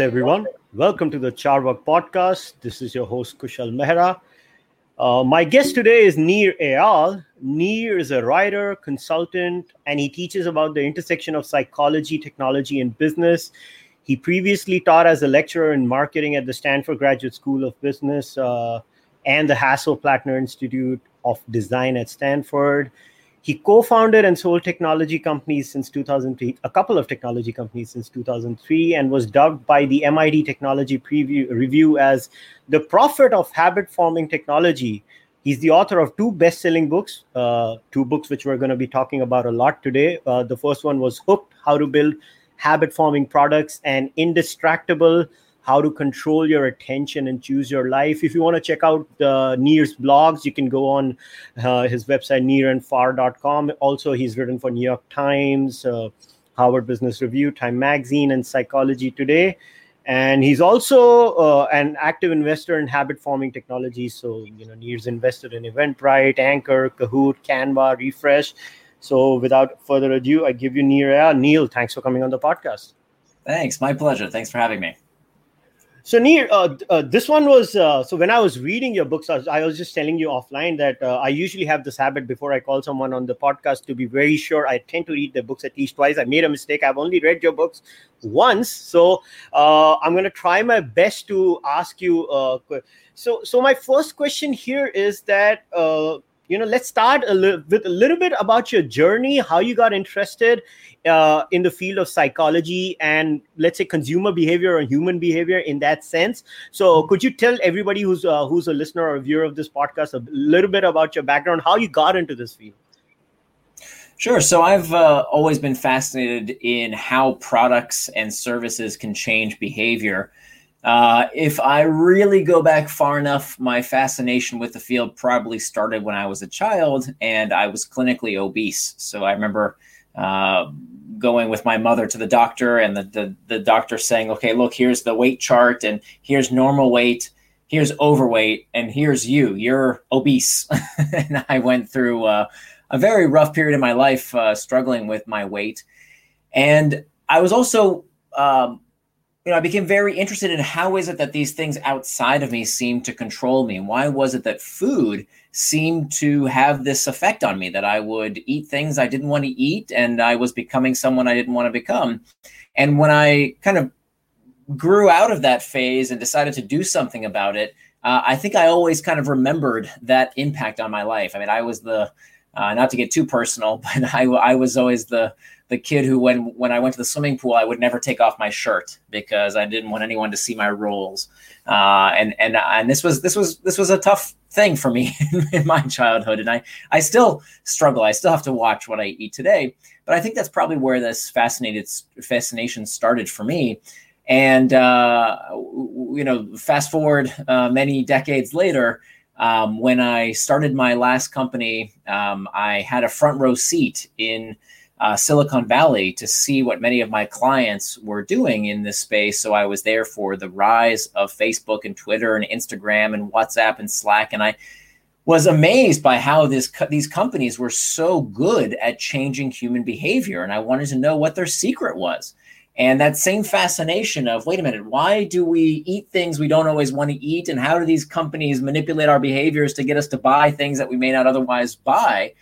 Everyone. Welcome to the Charvak podcast. This is your host, Kushal Mehra. Uh, my guest today is Nir Eyal. Nir is a writer, consultant, and he teaches about the intersection of psychology, technology, and business. He previously taught as a lecturer in marketing at the Stanford Graduate School of Business uh, and the Hasso-Plattner Institute of Design at Stanford. He co-founded and sold technology companies since 2003, a couple of technology companies since 2003, and was dubbed by the MIT Technology Preview Review as the prophet of habit-forming technology. He's the author of two best-selling books, uh, two books which we're going to be talking about a lot today. Uh, the first one was Hooked: How to Build Habit-Forming Products, and Indistractable how to control your attention and choose your life. If you want to check out uh, blogs, you can go on uh, his website, nirandfar.com. Also, he's written for New York Times, uh, Harvard Business Review, Time Magazine, and Psychology Today. And he's also uh, an active investor in habit forming technologies. So, you know, Nir's invested in Eventbrite, Anchor, Kahoot, Canva, Refresh. So, without further ado, I give you Nir. Neil, thanks for coming on the podcast. Thanks. My pleasure. Thanks for having me. So Nir, uh, uh, this one was uh, so when I was reading your books, I was, I was just telling you offline that uh, I usually have this habit before I call someone on the podcast to be very sure. I tend to read the books at least twice. I made a mistake. I've only read your books once, so uh, I'm going to try my best to ask you. Uh, so, so my first question here is that you know let's start a li- with a little bit about your journey how you got interested uh, in the field of psychology and let's say consumer behavior or human behavior in that sense so mm-hmm. could you tell everybody who's uh, who's a listener or a viewer of this podcast a little bit about your background how you got into this field Sure. So I've uh, always been fascinated in how products and services can change behavior. Uh, if I really go back far enough, my fascination with the field probably started when I was a child and I was clinically obese. So I remember uh, going with my mother to the doctor and the, the, the doctor saying, okay, look, here's the weight chart and here's normal weight, here's overweight, and here's you. You're obese. and I went through uh, a very rough period of my life uh, struggling with my weight. And I was also um, you know, I became very interested in how is it that these things outside of me seem to control me? And why was it that food seemed to have this effect on me that I would eat things I didn't want to eat and I was becoming someone I didn't want to become? And when I kind of grew out of that phase and decided to do something about it, uh, I think I always kind of remembered that impact on my life. I mean, I was the, uh, not to get too personal, but I, I was always the, the kid who when when I went to the swimming pool, I would never take off my shirt because I didn't want anyone to see my rolls. Uh, and and and this was this was this was a tough thing for me in my childhood, and I I still struggle. I still have to watch what I eat today. But I think that's probably where this fascinated fascination started for me. And uh, you know, fast forward uh, many decades later. Um, when I started my last company, um, I had a front row seat in uh, Silicon Valley to see what many of my clients were doing in this space. So I was there for the rise of Facebook and Twitter and Instagram and WhatsApp and Slack, and I was amazed by how this these companies were so good at changing human behavior, and I wanted to know what their secret was. And that same fascination of, wait a minute, why do we eat things we don't always want to eat? And how do these companies manipulate our behaviors to get us to buy things that we may not otherwise buy?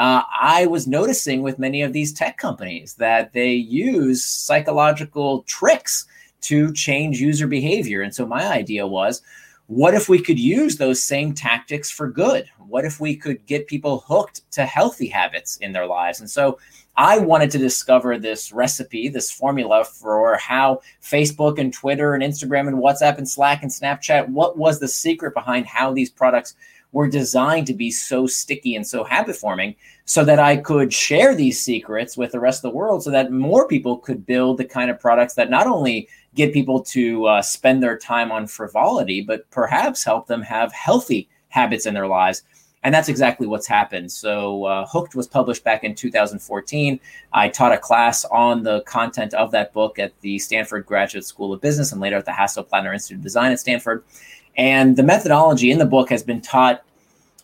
Uh, I was noticing with many of these tech companies that they use psychological tricks to change user behavior. And so my idea was, what if we could use those same tactics for good? What if we could get people hooked to healthy habits in their lives? And so I wanted to discover this recipe, this formula for how Facebook and Twitter and Instagram and WhatsApp and Slack and Snapchat, what was the secret behind how these products were designed to be so sticky and so habit forming so that I could share these secrets with the rest of the world so that more people could build the kind of products that not only get people to uh, spend their time on frivolity, but perhaps help them have healthy habits in their lives. And that's exactly what's happened. So, uh, Hooked was published back in 2014. I taught a class on the content of that book at the Stanford Graduate School of Business and later at the Hasso-Plattner Institute of Design at Stanford. And the methodology in the book has been taught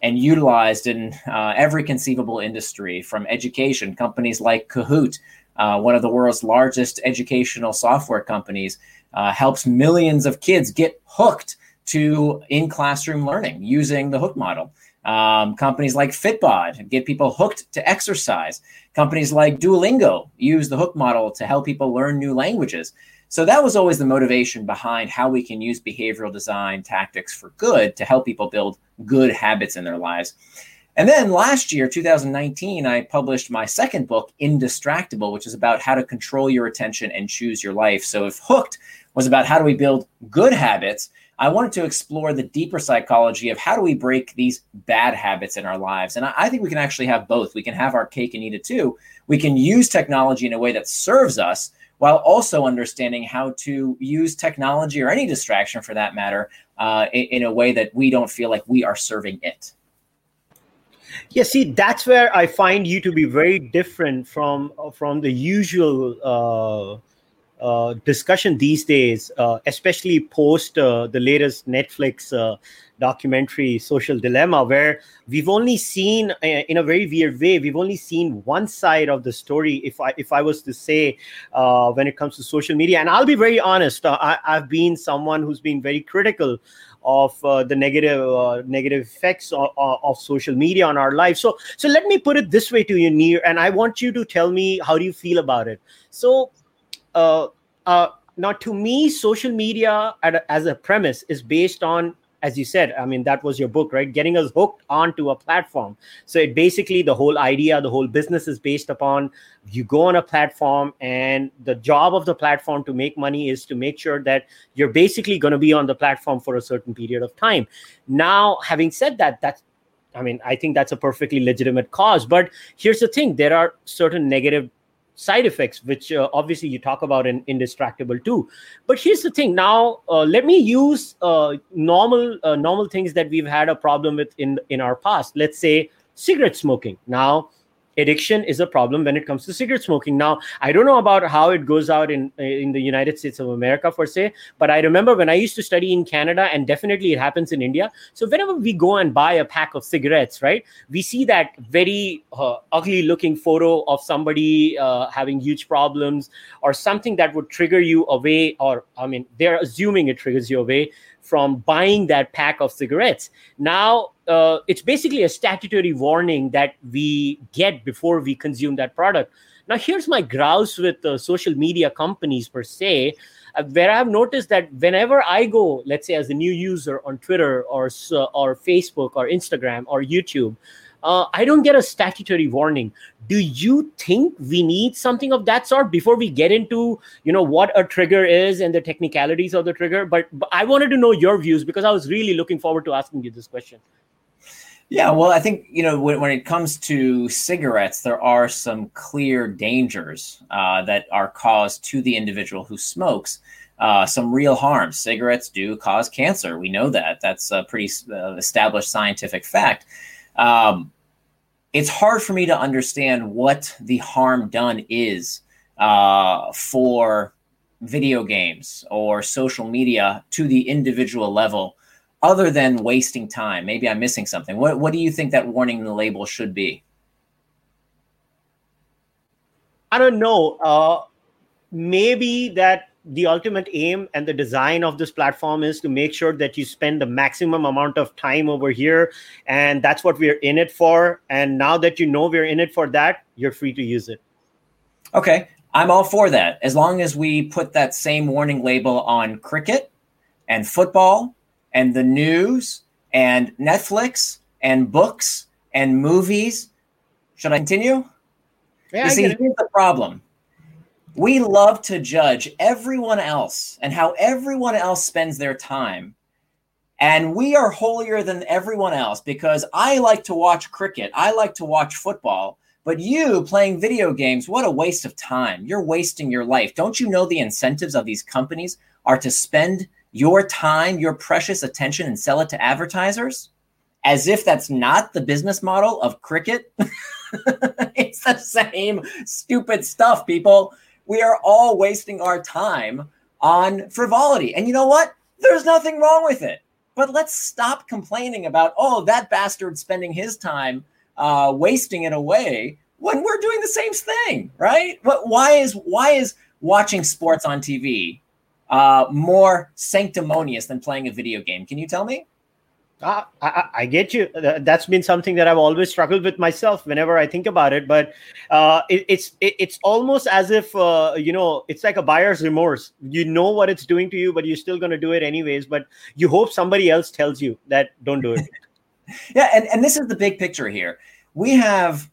and utilized in uh, every conceivable industry from education, companies like Kahoot, uh, one of the world's largest educational software companies, uh, helps millions of kids get hooked to in classroom learning using the hook model. Um, companies like Fitbod get people hooked to exercise. Companies like Duolingo use the hook model to help people learn new languages. So that was always the motivation behind how we can use behavioral design tactics for good to help people build good habits in their lives. And then last year, 2019, I published my second book, Indistractable, which is about how to control your attention and choose your life. So if Hooked was about how do we build good habits, I wanted to explore the deeper psychology of how do we break these bad habits in our lives. And I, I, think we can actually have both. We can have our cake and eat it too. We can use technology in a way that serves us while also understanding how to use technology or any distraction for that matter uh, in, in a way that we don't feel like we are serving it. Yeah, see, that's where I find you to be very different from from the usual uh, uh, discussion these days, uh, especially post uh, the latest Netflix uh, documentary, Social Dilemma, where we've only seen, uh, in a very weird way, we've only seen one side of the story. If I if I was to say, uh, when it comes to social media, and I'll be very honest, I, have been someone who's been very critical of uh, the negative uh, negative effects of, of, social media on our lives. So so let me put it this way to you, Nir, and I want you to tell me how do you feel about it. So uh, uh, now to me social media as a premise is based on as you said i mean that was your book right? Getting us hooked onto a platform. So it basically the whole idea the whole business is based upon you go on a platform and the job of the platform to make money is to make sure that you're basically going to be on the platform for a certain period of time. Now having said that that's I mean, I think that's a perfectly legitimate cause. But here's the thing there are certain negative side effects which uh, obviously you talk about in indistractable too. But here's the thing. Now uh, let me use uh, normal uh, normal things that we've had a problem with in in our past. Let's say cigarette smoking. Now addiction is a problem when it comes to cigarette smoking. Now, I don't know about how it goes out in in the United States of America per se, but I remember when I used to study in Canada, and definitely it happens in India. So whenever we go and buy a pack of cigarettes, right, we see that very uh, ugly looking photo of somebody uh, having huge problems or something that would trigger you away, or I mean, they're assuming it triggers you away from buying that pack of cigarettes. Now, uh, it's basically a statutory warning that we get before we consume that product. Now, here's my grouse with uh, social media companies per se, uh, where I've noticed that whenever I go, let's say as a new user on Twitter or or Facebook or Instagram or YouTube, uh, I don't get a statutory warning. Do you think we need something of that sort before we get into you know what a trigger is and the technicalities of the trigger? But, but I wanted to know your views because I was really looking forward to asking you this question. Yeah, well, I think you know when, when it comes to cigarettes, there are some clear dangers uh, that are caused to the individual who smokes. Uh, some real harm. Cigarettes do cause cancer. We know that. That's a pretty uh, established scientific fact. Um, it's hard for me to understand what the harm done is uh, for video games or social media to the individual level other than wasting time. Maybe i'm missing something. What, what do you think that warning in the label should be? I don't know. Uh, maybe that the ultimate aim and the design of this platform is to make sure that you spend the maximum amount of time over here and that's what we're in it for. And now that you know we're in it for that you're free to use it. Okay i'm all for that. As long as we put that same warning label on cricket and football and the news and netflix and books and movies should i continue? Yeah, you see here's the problem we love to judge everyone else and how everyone else spends their time. And we are holier than everyone else because I like to watch cricket, I like to watch football. But you playing video games, what a waste of time. You're wasting your life. Don't you know the incentives of these companies are to spend your time, your precious attention, and sell it to advertisers? As if that's not the business model of cricket. it's the same stupid stuff, people we are all wasting our time on frivolity. And you know what? There's nothing wrong with it. But let's stop complaining about, oh, that bastard spending his time uh, wasting it away when we're doing the same thing, right? But why is why is watching sports on TV uh, more sanctimonious than playing a video game? Can you tell me? Uh, I, I, get you. That's been something that I've always struggled with myself whenever I think about it. But uh, it, it's it, it's almost as if uh, you know it's like a buyer's remorse. You know what it's doing to you, but you're still going to do it anyways. But you hope somebody else tells you that don't do it. yeah, and and this is the big picture here. We have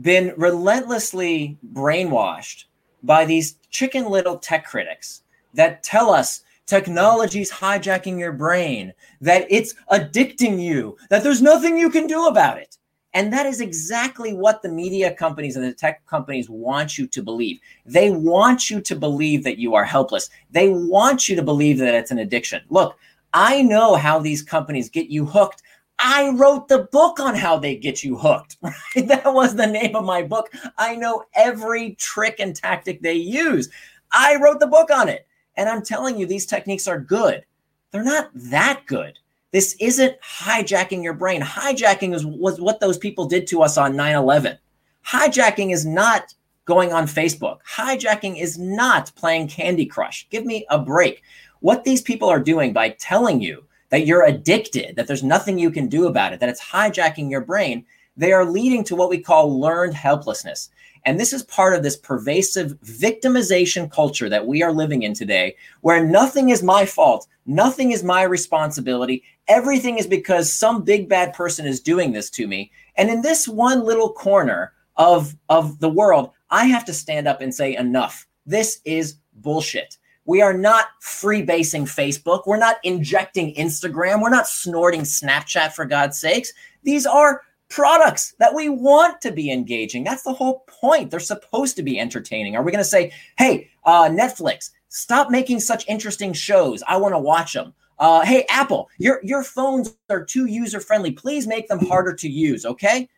been relentlessly brainwashed by these chicken little tech critics that tell us technology's hijacking your brain, that it's addicting you, that there's nothing you can do about it. And that is exactly what the media companies and the tech companies want you to believe. They want you to believe that you are helpless. They want you to believe that it's an addiction. Look, I know how these companies get you hooked. I wrote the book on how they get you hooked. Right? That was the name of my book. I know every trick and tactic they use. I wrote the book on it. And I'm telling you, these techniques are good. They're not that good. This isn't hijacking your brain. Hijacking is, was what those people did to us on 9 11. Hijacking is not going on Facebook. Hijacking is not playing Candy Crush. Give me a break. What these people are doing by telling you that you're addicted, that there's nothing you can do about it, that it's hijacking your brain, they are leading to what we call learned helplessness. And this is part of this pervasive victimization culture that we are living in today, where nothing is my fault, nothing is my responsibility. Everything is because some big bad person is doing this to me. And in this one little corner of, of the world, I have to stand up and say, enough. This is bullshit. We are not freebasing Facebook. We're not injecting Instagram. We're not snorting Snapchat for God's sakes. These are products that we want to be engaging. That's the whole point. They're supposed to be entertaining. Are we going to say, hey, uh, Netflix, stop making such interesting shows? I want to watch them. Uh, hey, Apple, your your phones are too user friendly. Please make them harder to use. Okay?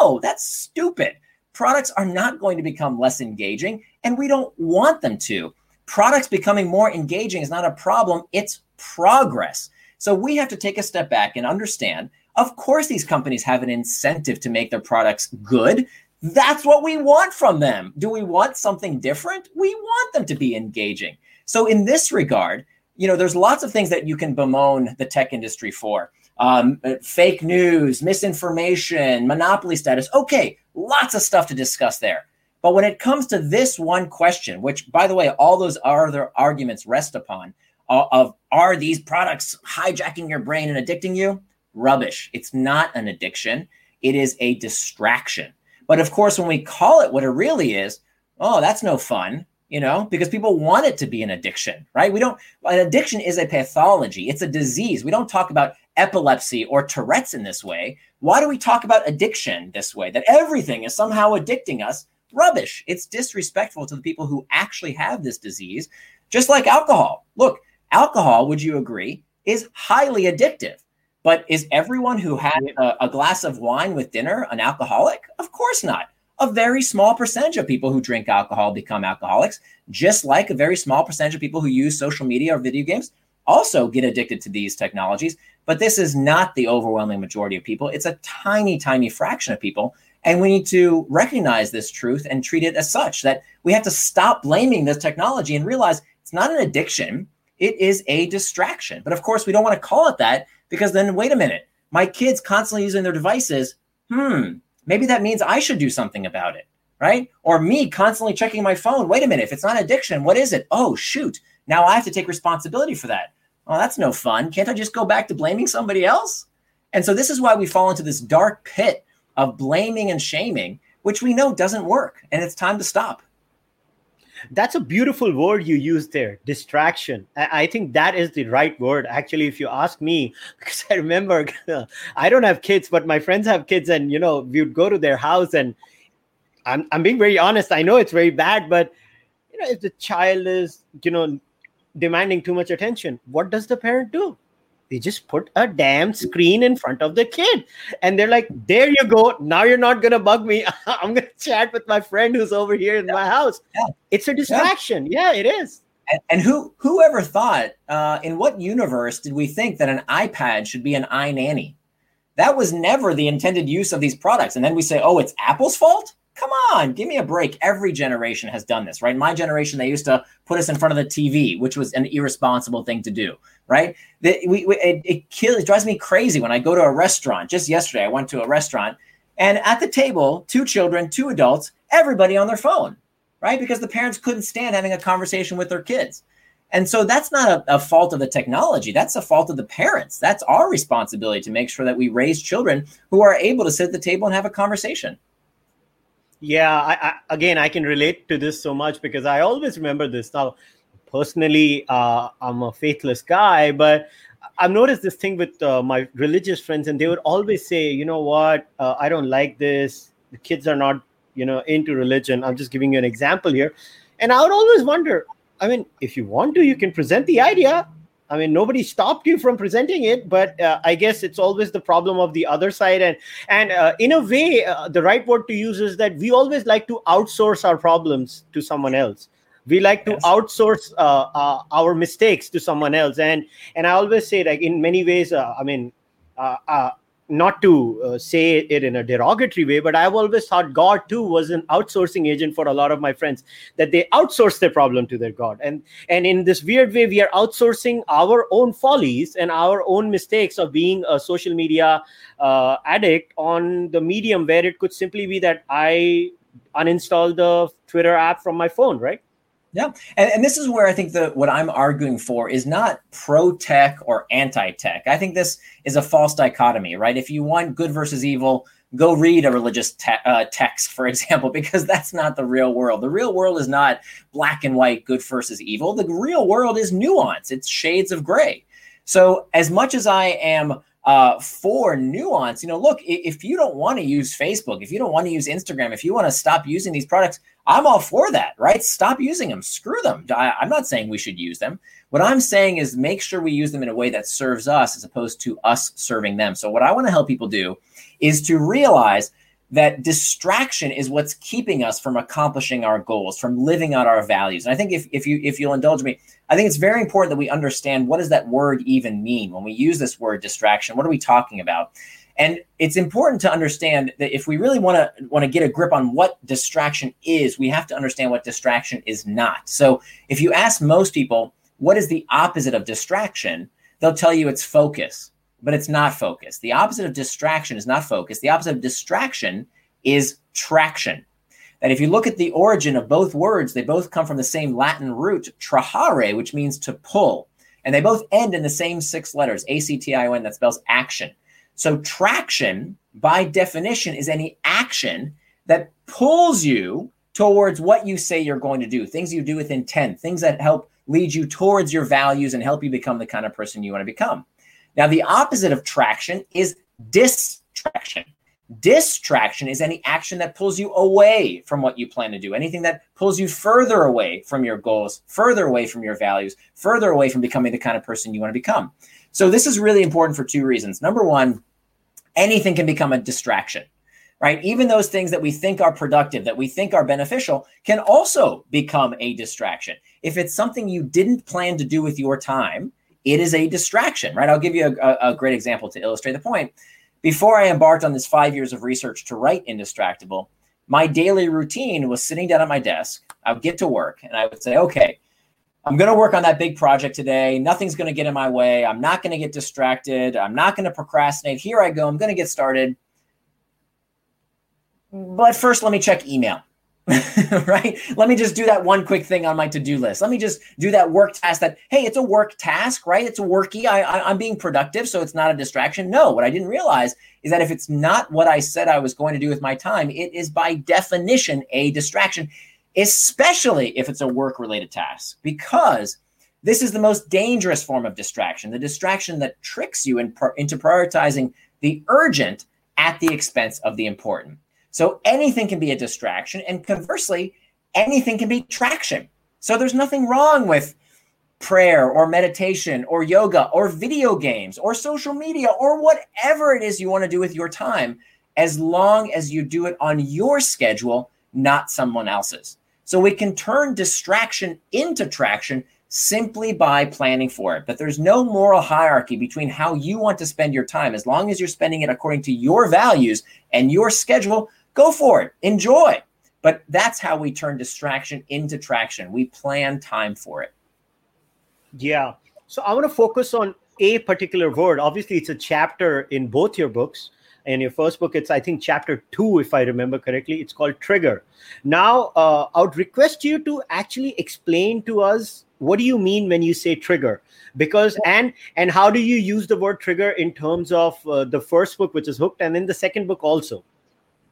No, that's stupid. Products are not going to become less engaging, and we don't want them to. Products becoming more engaging is not a problem; it's progress. So we have to take a step back and understand of course, these companies have an incentive to make their products good. That's what we want from them. Do we want something different? We want them to be engaging. So, in this regard, you know, there's lots of things that you can bemoan the tech industry for. Um, uh, fake news, misinformation, monopoly status. Okay, lots of stuff to discuss there. But when it comes to this one question, which, by the way, all those other arguments rest upon, uh, of are these products hijacking your brain and addicting you? Rubbish. It's not an addiction, it is a distraction. But of course, when we call it what it really is, oh, that's no fun, you know, because people want it to be an addiction, right? We don't, an addiction is a pathology, it's a disease. We don't talk about epilepsy or Tourette's in this way. Why do we talk about addiction this way? That everything is somehow addicting us? Rubbish. It's disrespectful to the people who actually have this disease, just like alcohol. Look, alcohol, would you agree, is highly addictive. But is everyone who had a, a, glass of wine with dinner an alcoholic? Of course not. A very small percentage of people who drink alcohol become alcoholics, just like a very small percentage of people who use social media or video games also get addicted to these technologies. But this is not the overwhelming majority of people. It's a tiny, tiny fraction of people. And we need to recognize this truth and treat it as such that we have to stop blaming this technology and realize it's not an addiction, it is a distraction. But of course, we don't want to call it that because then wait a minute, my kids constantly using their devices. Hmm, maybe that means I should do something about it, right? Or me constantly checking my phone. Wait a minute, if it's not addiction, what is it? Oh, shoot. Now I have to take responsibility for that. Oh, that's no fun. Can't I just go back to blaming somebody else? And so this is why we fall into this dark pit of blaming and shaming, which we know doesn't work. And it's time to stop. That's a beautiful word you used there, distraction. I, I, think that is the right word. Actually, if you ask me, because I remember I don't have kids, but my friends have kids, and you know, we would go to their house, and I'm I'm being very honest. I know it's very bad, but you know, if the child is, you know, demanding too much attention, what does the parent do? They just put a damn screen in front of the kid. And they're like there you go. Now you're not gonna bug me. I'm gonna chat with my friend who's over here in yeah. my house. Yeah. it's a distraction. Yeah, yeah it is. And, and who whoever thought uh, in what universe did we think that an ipad should be an iNanny? That was never the intended use of these products. And then we say oh it's apple's fault Come on, give me a break. Every generation has done this, right? My generation, they used to put us in front of the TV, which was an irresponsible thing to do, right? The, we, we, it, it, kills, it drives me crazy when I go to a restaurant. Just yesterday, I went to a restaurant, and at the table, two children, two adults, everybody on their phone, right? Because the parents couldn't stand having a conversation with their kids. And so that's not a, a, fault of the technology. That's a fault of the parents. That's our responsibility to make sure that we raise children who are able to sit at the table and have a conversation. Yeah, I, I, again, I can relate to this so much because I always remember this. Now, personally, uh, I'm a faithless guy, but I've noticed this thing with uh, my religious friends, and they would always say, you know what, uh, I don't like this. The kids are not, you know, into religion. I'm just giving you an example here. And I would always wonder, I mean, if you want to, you can present the idea. I mean, nobody stopped you from presenting it, but uh, I guess it's always the problem of the other side. And and uh, in a way, uh, the right word to use is that we always like to outsource our problems to someone else. We like to yes. outsource uh, uh, our mistakes to someone else. And and I always say, like in many ways, uh, I mean, not to uh, say it in a derogatory way, but I've always thought God too was an outsourcing agent for a lot of my friends that they outsource their problem to their God. And and in this weird way, we are outsourcing our own follies and our own mistakes of being a social media uh, addict on the medium where it could simply be that I uninstall the Twitter app from my phone, right? Yeah, and, and this is where I think the what I'm arguing for is not pro tech or anti tech. I think this is a false dichotomy, right? If you want good versus evil, go read a religious te- uh, text, for example, because that's not the real world. The real world is not black and white, good versus evil. The real world is nuance. It's shades of gray. So as much as I am uh, for nuance. You know, look, if you don't want to use Facebook, if you don't want to use Instagram, if you want to stop using these products, I'm all for that, right? Stop using them, screw them. I, I'm not saying we should use them. What I'm saying is make sure we use them in a way that serves us as opposed to us serving them. So, what I want to help people do is to realize that distraction is what's keeping us from accomplishing our goals, from living out our values. And I think if, if you if you'll indulge me, I think it's very important that we understand what does that word even mean when we use this word distraction. What are we talking about? And it's important to understand that if we really want to want to get a grip on what distraction is, we have to understand what distraction is not. So if you ask most people what is the opposite of distraction, they'll tell you it's focus but it's not focus. The opposite of distraction is not focus. The opposite of distraction is traction. That if you look at the origin of both words, they both come from the same Latin root, trahere, which means to pull. And they both end in the same six letters, A C T I O N, that spells action. So traction, by definition, is any action that pulls you towards what you say you're going to do, things you do with intent, things that help lead you towards your values and help you become the kind of person you want to become. Now, the opposite of traction is distraction. Distraction is any action that pulls you away from what you plan to do, anything that pulls you further away from your goals, further away from your values, further away from becoming the kind of person you want to become. So, this is really important for two reasons. Number one, anything can become a distraction, right? Even those things that we think are productive, that we think are beneficial, can also become a distraction. If it's something you didn't plan to do with your time, it is a distraction, right? I'll give you a, a, great example to illustrate the point. Before I embarked on this five years of research to write Indistractable, my daily routine was sitting down at my desk. I would get to work and I would say, okay, I'm going to work on that big project today. Nothing's going to get in my way. I'm not going to get distracted. I'm not going to procrastinate. Here I go. I'm going to get started. But first, let me check email. right? Let me just do that one quick thing on my to do list. Let me just do that work task that, hey, it's a work task, right? It's a worky. I, I, I'm being productive, so it's not a distraction. No, what I didn't realize is that if it's not what I said I was going to do with my time, it is by definition a distraction, especially if it's a work related task, because this is the most dangerous form of distraction the distraction that tricks you in, into prioritizing the urgent at the expense of the important. So anything can be a distraction. And conversely, anything can be traction. So there's nothing wrong with prayer or meditation or yoga or video games or social media or whatever it is you want to do with your time, as long as you do it on your schedule, not someone else's. So we can turn distraction into traction simply by planning for it. But there's no moral hierarchy between how you want to spend your time. As long as you're spending it according to your values and your schedule, Go for it. Enjoy. But that's how we turn distraction into traction. We plan time for it. Yeah. So I want to focus on a particular word. Obviously, it's a chapter in both your books. In your first book, it's I think chapter two, if I remember correctly. It's called trigger. Now, uh, I would request you to actually explain to us what do you mean when you say trigger because and and how do you use the word trigger in terms of uh, the first book which is hooked and then the second book also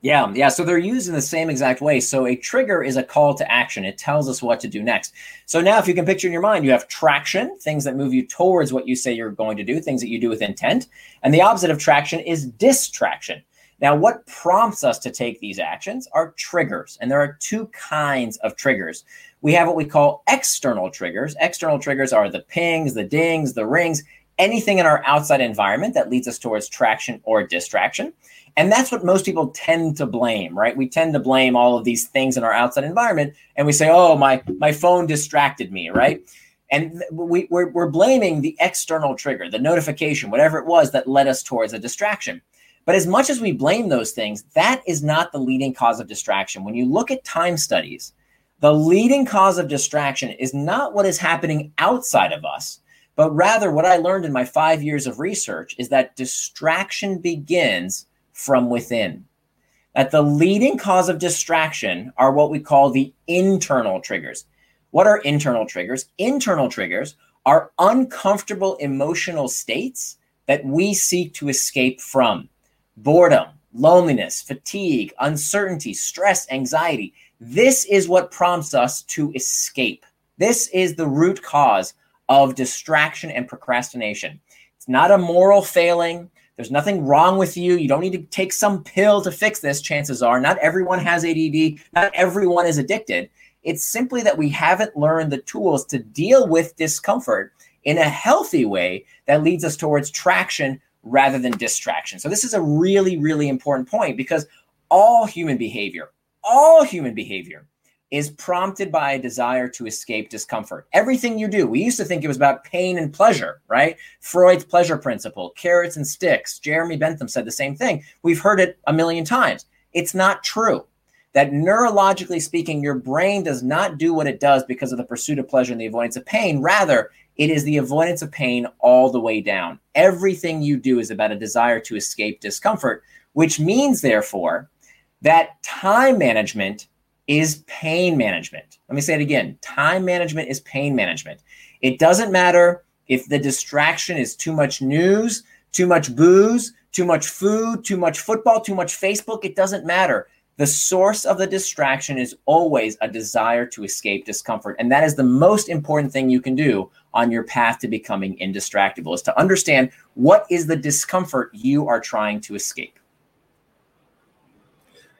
yeah, yeah. So they're used in the same exact way. So a trigger is a call to action. It tells us what to do next. So now, if you can picture in your mind, you have traction, things that move you towards what you say you're going to do, things that you do with intent. And the opposite of traction is distraction. Now, what prompts us to take these actions are triggers. And there are two kinds of triggers we have what we call external triggers. External triggers are the pings, the dings, the rings, anything in our outside environment that leads us towards traction or distraction. And that's what most people tend to blame, right? We tend to blame all of these things in our outside environment and we say, oh, my, my phone distracted me, right? And we, we're, we're blaming the external trigger, the notification, whatever it was that led us towards a distraction. But as much as we blame those things, that is not the leading cause of distraction. When you look at time studies, the leading cause of distraction is not what is happening outside of us, but rather what I learned in my five years of research is that distraction begins from within. That the leading cause of distraction are what we call the internal triggers. What are internal triggers? Internal triggers are uncomfortable emotional states that we seek to escape from boredom, loneliness, fatigue, uncertainty, stress, anxiety. This is what prompts us to escape. This is the root cause of distraction and procrastination. It's not a moral failing. There's nothing wrong with you. You don't need to take some pill to fix this, chances are. Not everyone has ADD, not everyone is addicted. It's simply that we haven't learned the tools to deal with discomfort in a healthy way that leads us towards traction rather than distraction. So, this is a really, really important point because all human behavior, all human behavior is prompted by a desire to escape discomfort. Everything you do, we used to think it was about pain and pleasure, right? Freud's pleasure principle, carrots and sticks. Jeremy Bentham said the same thing. We've heard it a million times. It's not true. That neurologically speaking, your brain does not do what it does because of the pursuit of pleasure and the avoidance of pain. Rather, it is the avoidance of pain all the way down. Everything you do is about a desire to escape discomfort, which means, therefore, that time management is pain management. Let me say it again time management is pain management. It doesn't matter if the distraction is too much news, too much booze, too much food, too much football, too much Facebook. It doesn't matter. The source of the distraction is always a desire to escape discomfort. And that is the most important thing you can do on your path to becoming indistractable is to understand what is the discomfort you are trying to escape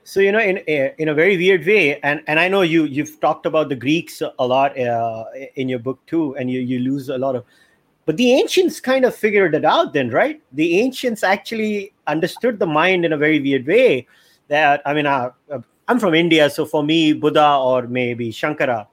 so you know in in a very weird way and and i know you you've talked about the greeks a lot uh, in your book too and you you lose a lot of but the ancients kind of figured it out then right? The ancients actually understood the mind in a very weird way that i mean uh, uh i'm from india so for me buddha or maybe shankara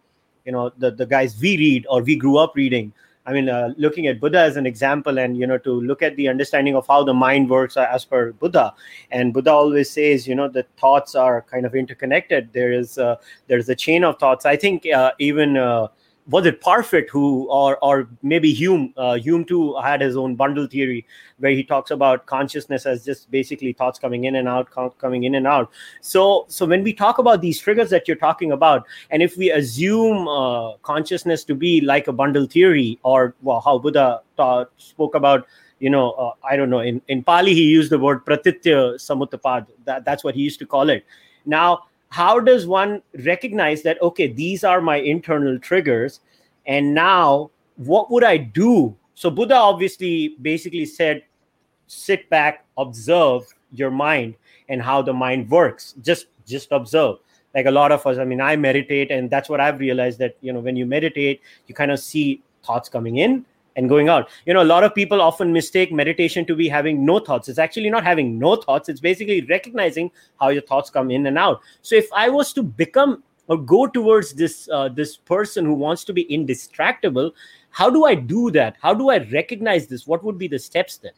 you know the, the guys we read or we grew up reading I mean, uh, looking at Buddha as an example, and you know, to look at the understanding of how the mind works uh, as per Buddha. And Buddha always says, you know, the thoughts are kind of interconnected. There is uh, there's a chain of thoughts. I think uh, even uh, was it Parfit who, or or maybe Hume? Uh, Hume too had his own bundle theory where he talks about consciousness as just basically thoughts coming in and out, coming in and out. So so when we talk about these triggers that you're talking about, and if we assume uh, consciousness to be like a bundle theory, or well, how Buddha taught, spoke about you know, uh, I don't know. In, in Pali, he used the word pratitya samutapad. That, that's what he used to call it. Now, how does one recognize that okay these are my internal triggers and now what would i do? So buddha obviously basically said sit back observe your mind and how the mind works. Just just observe. Like a lot of us i mean i meditate and that's what i've realized that you know when you meditate you kind of see thoughts coming in and going out. You know, a lot of people often mistake meditation to be having no thoughts. It's actually not having no thoughts, it's basically recognizing how your thoughts come in and out. So if I was to become or go towards this uh, this person who wants to be indistractable, how do I do that? How do I recognize this? What would be the steps then?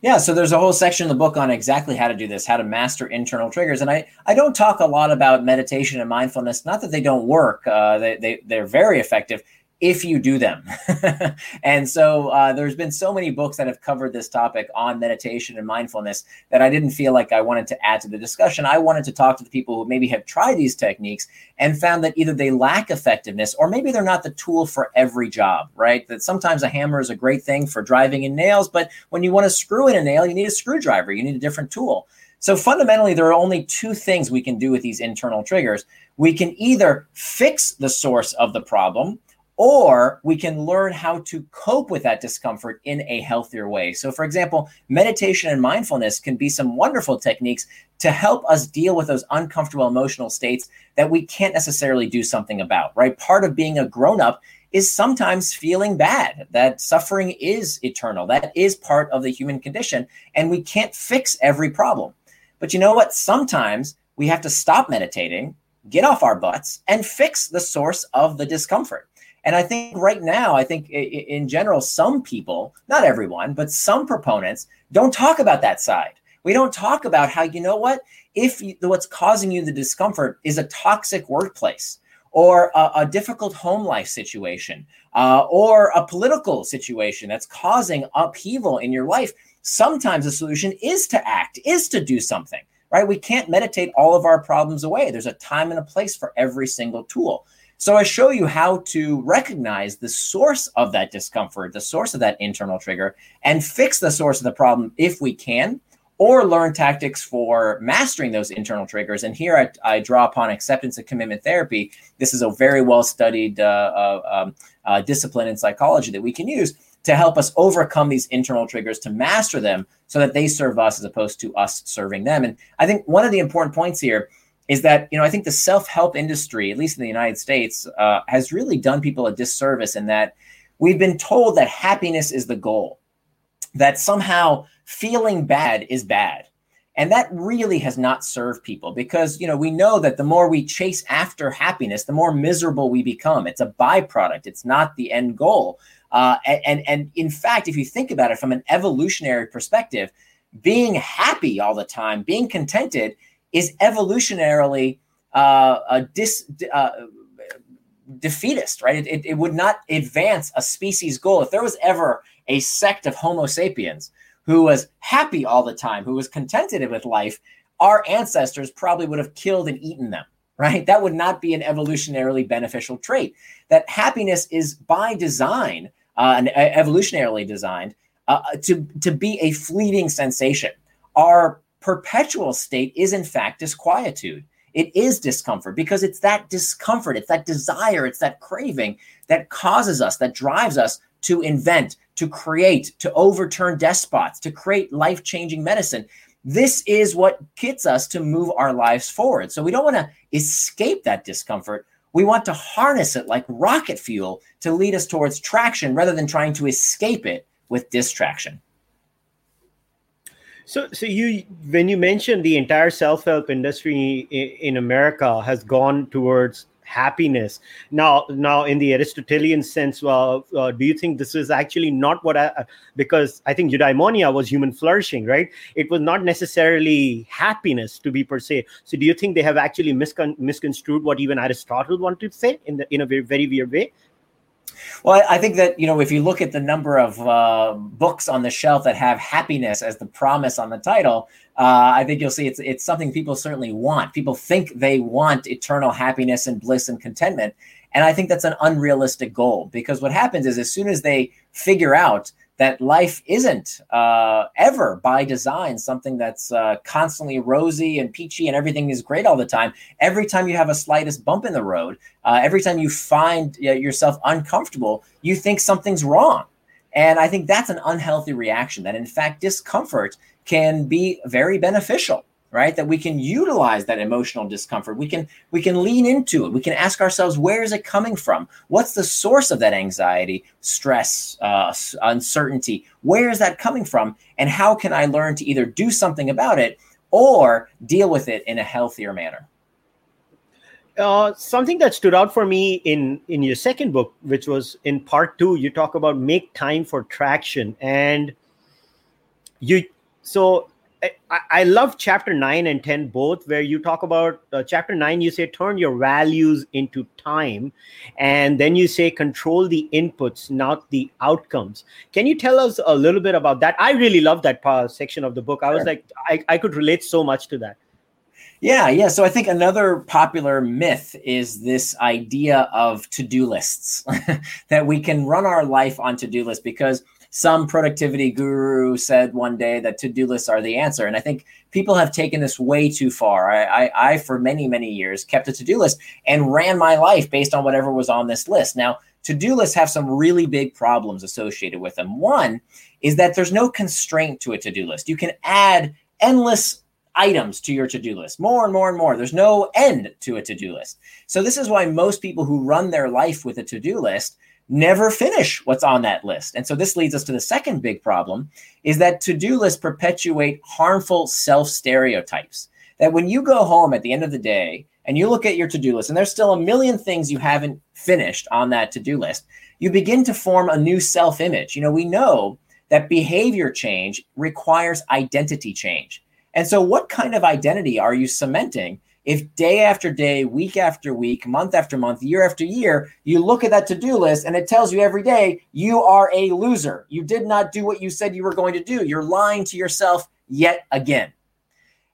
Yeah, so there's a whole section in the book on exactly how to do this, how to master internal triggers. And I, I don't talk a lot about meditation and mindfulness. Not that they don't work, uh, they, they, they're very effective if you do them. and so uh, there's been so many books that have covered this topic on meditation and mindfulness that I didn't feel like I wanted to add to the discussion. I wanted to talk to the people who maybe have tried these techniques and found that either they lack effectiveness or maybe they're not the tool for every job, right? That sometimes a hammer is a great thing for driving in nails, but when you want to screw in a nail, you need a screwdriver, you need a different tool. So fundamentally, there are only two things we can do with these internal triggers. We can either fix the source of the problem or we can learn how to cope with that discomfort in a healthier way. So, for example, meditation and mindfulness can be some wonderful techniques to help us deal with those uncomfortable emotional states that we can't necessarily do something about, right? Part of being a grown up is sometimes feeling bad, that suffering is eternal, that is part of the human condition, and we can't fix every problem. But you know what? Sometimes we have to stop meditating, get off our butts, and fix the source of the discomfort. And I think right now, I think in general, some people, not everyone, but some proponents don't talk about that side. We don't talk about how, you know what, if you, what's causing you the discomfort is a toxic workplace or a, a difficult home life situation uh, or a political situation that's causing upheaval in your life, sometimes the solution is to act, is to do something, right? We can't meditate all of our problems away. There's a time and a place for every single tool. So I show you how to recognize the source of that discomfort, the source of that internal trigger, and fix the source of the problem if we can, or learn tactics for mastering those internal triggers. And here I, I draw upon acceptance and commitment therapy. This is a very well studied uh, uh, um, uh, discipline in psychology that we can use to help us overcome these internal triggers, to master them so that they serve us as opposed to us serving them. And I think one of the important points here is that you know I think the self help industry, at least in the United States, uh, has really done people a disservice in that we've been told that happiness is the goal, that somehow feeling bad is bad. And that really has not served people because you know we know that the more we chase after happiness, the more miserable we become. It's a byproduct. It's not the end goal. Uh, and, and and in fact, if you think about it from an evolutionary perspective, being happy all the time, being contented, is evolutionarily uh, a dis, uh, defeatist, right? It, it, it, would not advance a species goal. If there was ever a sect of Homo sapiens who was happy all the time, who was contented with life, our ancestors probably would have killed and eaten them, right? That would not be an evolutionarily beneficial trait. That happiness is by design, uh, and evolutionarily designed, uh, to, to be a fleeting sensation. Our perpetual state is in fact disquietude. It is discomfort because it's that discomfort, it's that desire, it's that craving that causes us, that drives us to invent, to create, to overturn despots, to create life changing medicine. This is what gets us to move our lives forward. So we don't want to escape that discomfort. We want to harness it like rocket fuel to lead us towards traction rather than trying to escape it with distraction. So, so you when you mentioned the entire self-help industry in, America has gone towards happiness. Now, now in the Aristotelian sense, uh, uh, do you think this is actually not what I? Because I think eudaimonia was human flourishing, right? It was not necessarily happiness to be per se. So, do you think they have actually miscon- misconstrued what even Aristotle wanted to say in the in a very, very weird way? Well, I think that you know if you look at the number of uh, books on the shelf that have happiness as the promise on the title, uh, I think you'll see it's it's something people certainly want. People think they want eternal happiness and bliss and contentment, and I think that's an unrealistic goal because what happens is as soon as they figure out that life isn't uh, ever by design something that's uh, constantly rosy and peachy and everything is great all the time. Every time you have a slightest bump in the road, uh, every time you find uh, yourself uncomfortable, you think something's wrong. And I think that's an unhealthy reaction, that in fact, discomfort can be very beneficial right? That we can utilize that emotional discomfort. We can we can lean into it. We can ask ourselves where is it coming from? What's the source of that anxiety stress uh, uncertainty? Where is that coming from? And how can i learn to either do something about it or deal with it in a healthier manner? Uh, something that stood out for me in in your second book which was in part two you talk about make time for traction. And you so I, I love chapter 9 and 10 both where you talk about uh, chapter 9 you say turn your values into time and then you say control the inputs not the outcomes. Can you tell us a little bit about that? I really love that part, section of the book. I was like I, I could relate so much to that. Yeah, yeah. So I think another popular myth is this idea of to do lists that we can run our life on to do lists because some productivity guru said one day that to-do lists are the answer. And i think people have taken this way too far. I, I, I for many many years kept a to-do list and ran my life based on whatever was on this list. Now to-do lists have some really big problems associated with them. One is that there's no constraint to a to-do list. You can add endless items to your to-do list. More and more and more. There's no end to a to-do list. So this is why most people who run their life with a to-do list never finish what's on that list. And so this leads us to the second big problem is that to-do lists perpetuate harmful self-stereotypes. That when you go home at the end of the day and you look at your to-do list and there's still a million things you haven't finished on that to-do list, you begin to form a new self-image. You know, we know that behavior change requires identity change. And so what kind of identity are you cementing if day after day, week after week, month after month, year after year, you look at that to do list and it tells you every day you are a loser. You did not do what you said you were going to do. You're lying to yourself yet again.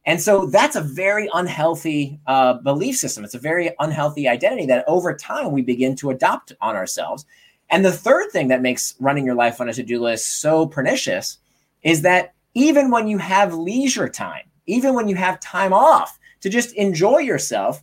And so that's a very unhealthy uh, belief system. It's a very unhealthy identity that over time we begin to adopt on ourselves. And the third thing that makes running your life on a to do list so pernicious is that even when you have leisure time, even when you have time off, to just enjoy yourself.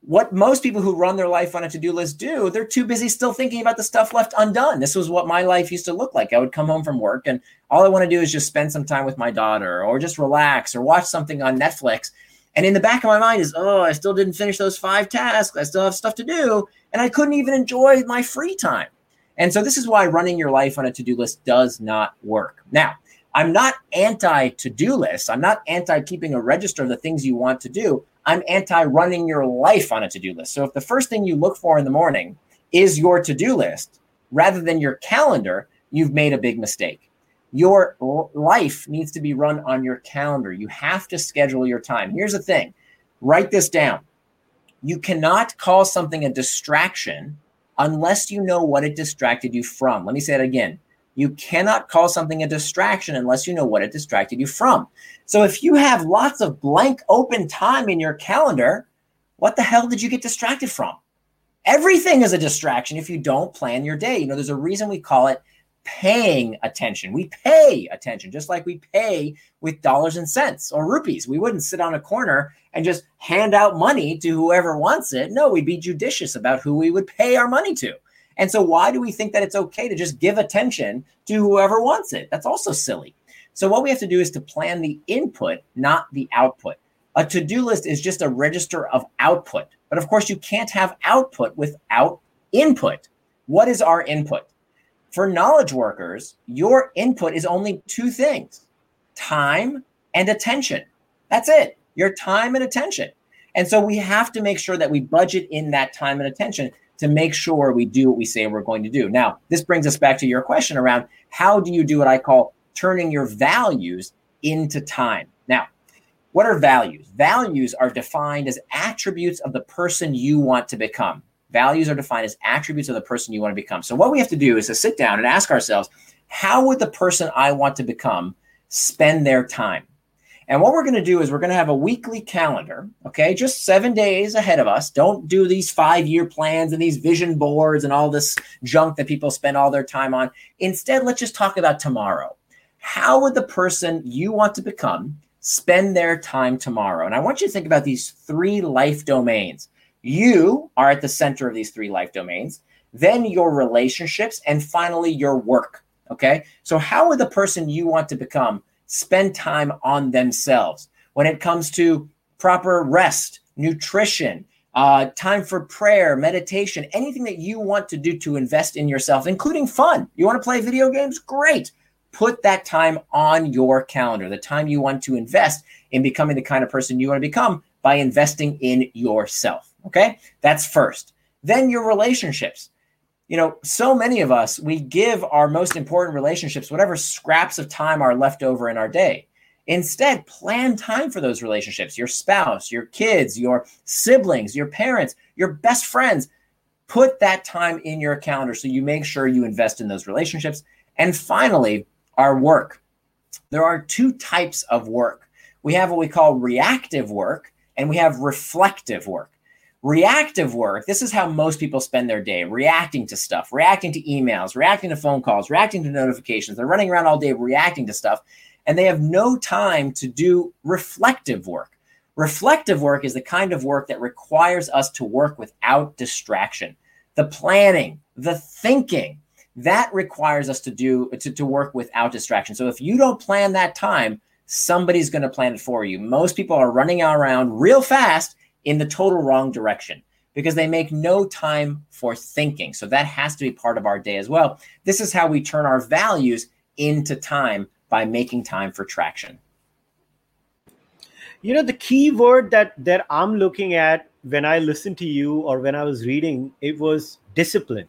What most people who run their life on a to do list do, they're too busy still thinking about the stuff left undone. This was what my life used to look like. I would come home from work and all I want to do is just spend some time with my daughter or just relax or watch something on Netflix. And in the back of my mind is, oh, I still didn't finish those five tasks. I still have stuff to do. And I couldn't even enjoy my free time. And so this is why running your life on a to do list does not work. Now, I'm not anti to do lists. I'm not anti keeping a register of the things you want to do. I'm anti running your life on a to do list. So if the first thing you look for in the morning is your to do list rather than your calendar, you've made a big mistake. Your life needs to be run on your calendar. You have to schedule your time. Here's the thing write this down. You cannot call something a distraction unless you know what it distracted you from. Let me say that again. You cannot call something a distraction unless you know what it distracted you from. So if you have lots of blank open time in your calendar, what the hell did you get distracted from? Everything is a distraction if you don't plan your day. You know, there's a reason we call it paying attention. We pay attention, just like we pay with dollars and cents or rupees. We wouldn't sit on a corner and just hand out money to whoever wants it. No, we'd be judicious about who we would pay our money to. And so, why do we think that it's okay to just give attention to whoever wants it? That's also silly. So, what we have to do is to plan the input, not the output. A to do list is just a register of output. But of course, you can't have output without input. What is our input? For knowledge workers, your input is only two things time and attention. That's it, your time and attention. And so we have to make sure that we budget in that time and attention to make sure we do what we say we're going to do. Now, this brings us back to your question around how do you do what I call turning your values into time? Now, what are values? Values are defined as attributes of the person you want to become. Values are defined as attributes of the person you want to become. So, what we have to do is to sit down and ask ourselves, how would the person I want to become spend their time? And what we're going to do is we're going to have a weekly calendar, okay, just seven days ahead of us. Don't do these five year plans and these vision boards and all this junk that people spend all their time on. Instead, let's just talk about tomorrow. How would the person you want to become spend their time tomorrow? And I want you to think about these three life domains. You are at the center of these three life domains, then your relationships, and finally your work. Okay. So, how would the person you want to become spend time on themselves. When it comes to proper rest, nutrition, uh, time for prayer, meditation, anything that you want to do to invest in yourself, including fun. You want to play video games? Great. Put that time on your calendar, the time you want to invest in becoming the kind of person you want to become by investing in yourself. Okay. That's first. Then your relationships. You know, so many of us, we give our most important relationships whatever scraps of time are left over in our day. Instead, plan time for those relationships your spouse, your kids, your siblings, your parents, your best friends. Put that time in your calendar so you make sure you invest in those relationships. And finally, our work. There are two types of work. We have what we call reactive work and we have reflective work. Reactive work, this is how most people spend their day reacting to stuff, reacting to emails, reacting to phone calls, reacting to notifications. They're running around all day reacting to stuff, and they have no time to do reflective work. Reflective work is the kind of work that requires us to work without distraction. The planning, the thinking, that requires us to do to, to work without distraction. So if you don't plan that time, somebody's going to plan it for you. Most people are running around real fast in the total wrong direction because they make no time for thinking. So that has to be part of our day as well. This is how we turn our values into time by making time for traction. You know, the key word that that I'm looking at when I listen to you or when I was reading, it was discipline.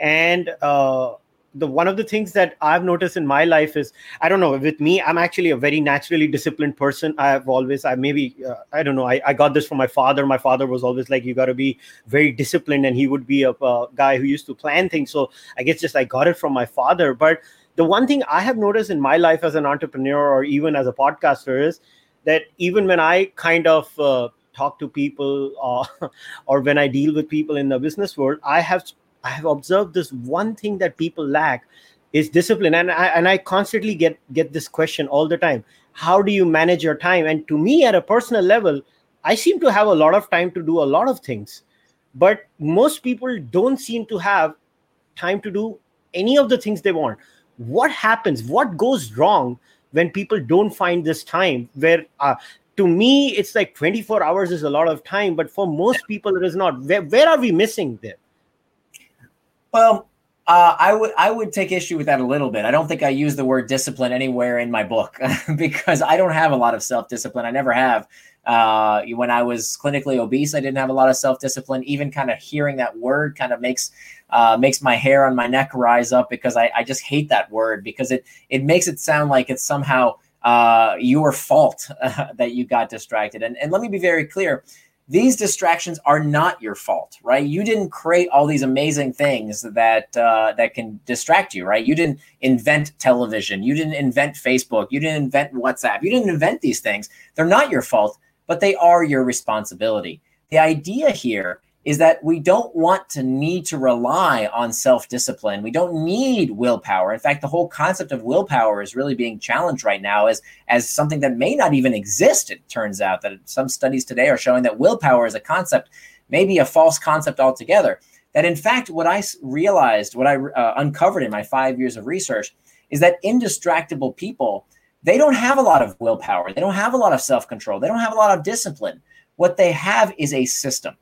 And uh, the one of the things that I've noticed in my life is I don't know with me I'm actually a very naturally disciplined person. I've always I maybe uh, I don't know I, I got this from my father. My father was always like you got to be very disciplined, and he would be a, a guy who used to plan things. So I guess just I got it from my father. But the one thing I have noticed in my life as an entrepreneur or even as a podcaster is that even when I kind of uh, talk to people uh, or when I deal with people in the business world, I have I have observed this one thing that people lack is discipline, and I and I constantly get get this question all the time: How do you manage your time? And to me, at a personal level, I seem to have a lot of time to do a lot of things, but most people don't seem to have time to do any of the things they want. What happens? What goes wrong when people don't find this time? Where uh, to me, it's like 24 hours is a lot of time, but for most people, it is not. Where, where are we missing there? Well, uh, I would I would take issue with that a little bit. I don't think I use the word discipline anywhere in my book because I don't have a lot of self discipline. I never have. Uh, when I was clinically obese, I didn't have a lot of self discipline. Even kind of hearing that word kind of makes uh, makes my hair on my neck rise up because I, I just hate that word because it it makes it sound like it's somehow uh, your fault that you got distracted. And and let me be very clear these distractions are not your fault, right? You didn't create all these amazing things that uh, that can distract you, right? You didn't invent television, you didn't invent Facebook, you didn't invent WhatsApp, you didn't invent these things. They're not your fault, but they are your responsibility. The idea here is that we don't want to need to rely on self discipline. We don't need willpower. In fact, the whole concept of willpower is really being challenged right now as, as something that may not even exist. It turns out that some studies today are showing that willpower is a concept, maybe a false concept altogether. That in fact, what I realized, what I uh, uncovered in my five years of research, is that indistractable people, they don't have a lot of willpower. They don't have a lot of self control. They don't have a lot of discipline. What they have is a system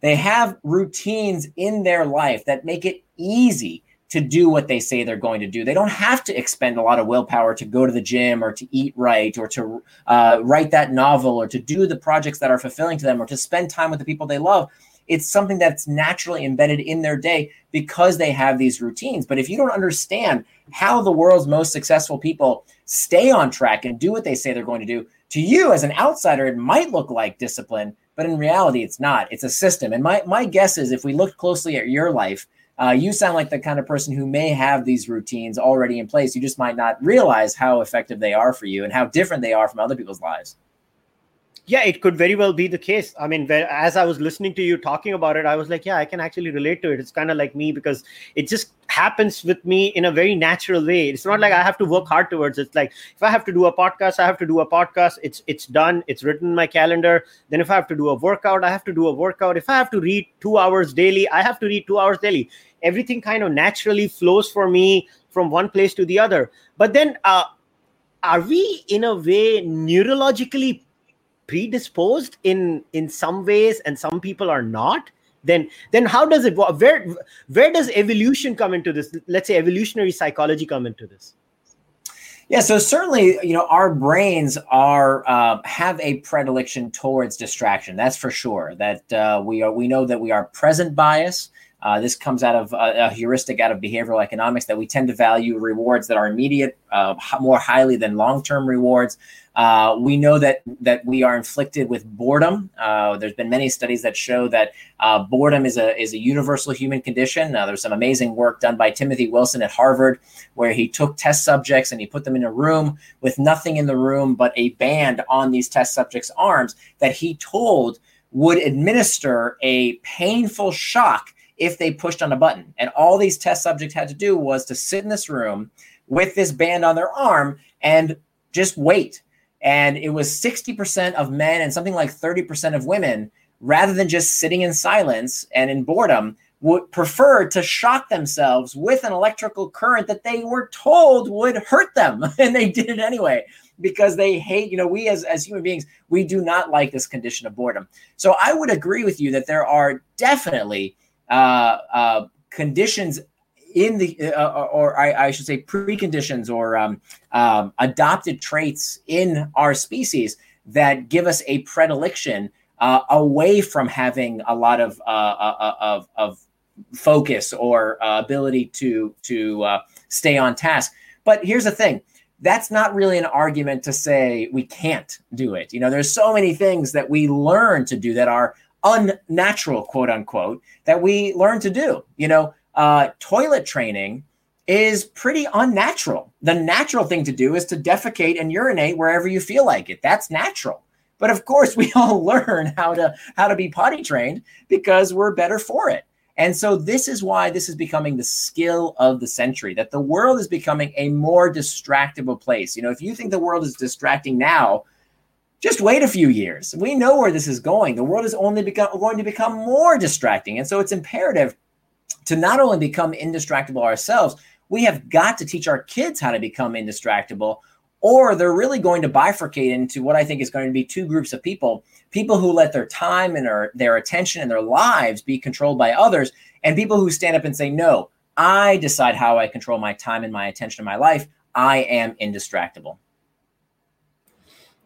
they have routines in their life that make it easy to do what they say they're going to do. They don't have to expend a lot of willpower to go to the gym or to eat right or to uh, write that novel or to do the projects that are fulfilling to them or to spend time with the people they love. It's something that's naturally embedded in their day because they have these routines. But if you don't understand how the world's most successful people stay on track and do what they say they're going to do, to you as an outsider, it might look like discipline, but in reality, it's not. It's a system. And my, my guess is if we look closely at your life, uh, you sound like the kind of person who may have these routines already in place. You just might not realize how effective they are for you and how different they are from other people's lives yeah it could very well be the case i mean as i was listening to you talking about it i was like yeah i can actually relate to it it's kind of like me because it just happens with me in a very natural way. It's not like i have to work hard towards it. it's like if i have to do a podcast i have to do a podcast. It's it's done. It's written in my calendar. Then if i have to do a workout i have to do a workout. If i have to read 2 hours daily i have to read 2 hours daily. Everything kind of naturally flows for me from one place to the other. But then uh, are we in a way neurologically predisposed in in some ways and some people are not then then how does it where where does evolution come into this? Let's say evolutionary psychology come into this. Yeah so certainly you know our brains are uh, have a predilection towards distraction. That's for sure. That uh, we are we know that we are present bias. Uh, this comes out of uh, a heuristic out of behavioral economics that we tend to value rewards that are immediate uh, more highly than long-term rewards. Uh, we know that that we are inflicted with boredom. Uh, there's been many studies that show that uh, boredom is a is a universal human condition. there's some amazing work done by Timothy Wilson at Harvard, where he took test subjects and he put them in a room with nothing in the room but a band on these test subjects' arms that he told would administer a painful shock if they pushed on a button. And all these test subjects had to do was to sit in this room with this band on their arm and just wait. And it was 60% of men and something like 30% of women, rather than just sitting in silence and in boredom, would prefer to shock themselves with an electrical current that they were told would hurt them. And they did it anyway because they hate, you know, we as, as human beings, we do not like this condition of boredom. So I would agree with you that there are definitely uh, uh, conditions in the uh, uh, or I, I, should say preconditions or um, um, adopted traits in our species that give us a predilection uh, away from having a lot of uh, uh, uh of, of focus or ability to to stay on task. But here's the thing. That's not really an argument to say we can't do it. You know, there's so many things that we learn to do that are unnatural, quote unquote, that we learn to do. You know, uh, toilet training is pretty unnatural. The natural thing to do is to defecate and urinate wherever you feel like it. That's natural. But of course, we all learn how to how to be potty trained because we're better for it. And so this is why this is becoming the skill of the century that the world is becoming a more distractible place. You know, if you think the world is distracting now, just wait a few years. We know where this is going. The world is only become, going to become more distracting. And so it's imperative to not only become indistractable ourselves, we have got to teach our kids how to become indistractable, or they're really going to bifurcate into what I think is going to be two groups of people people who let their time and their, their attention and their lives be controlled by others, and people who stand up and say, No, I decide how I control my time and my attention in my life. I am indistractable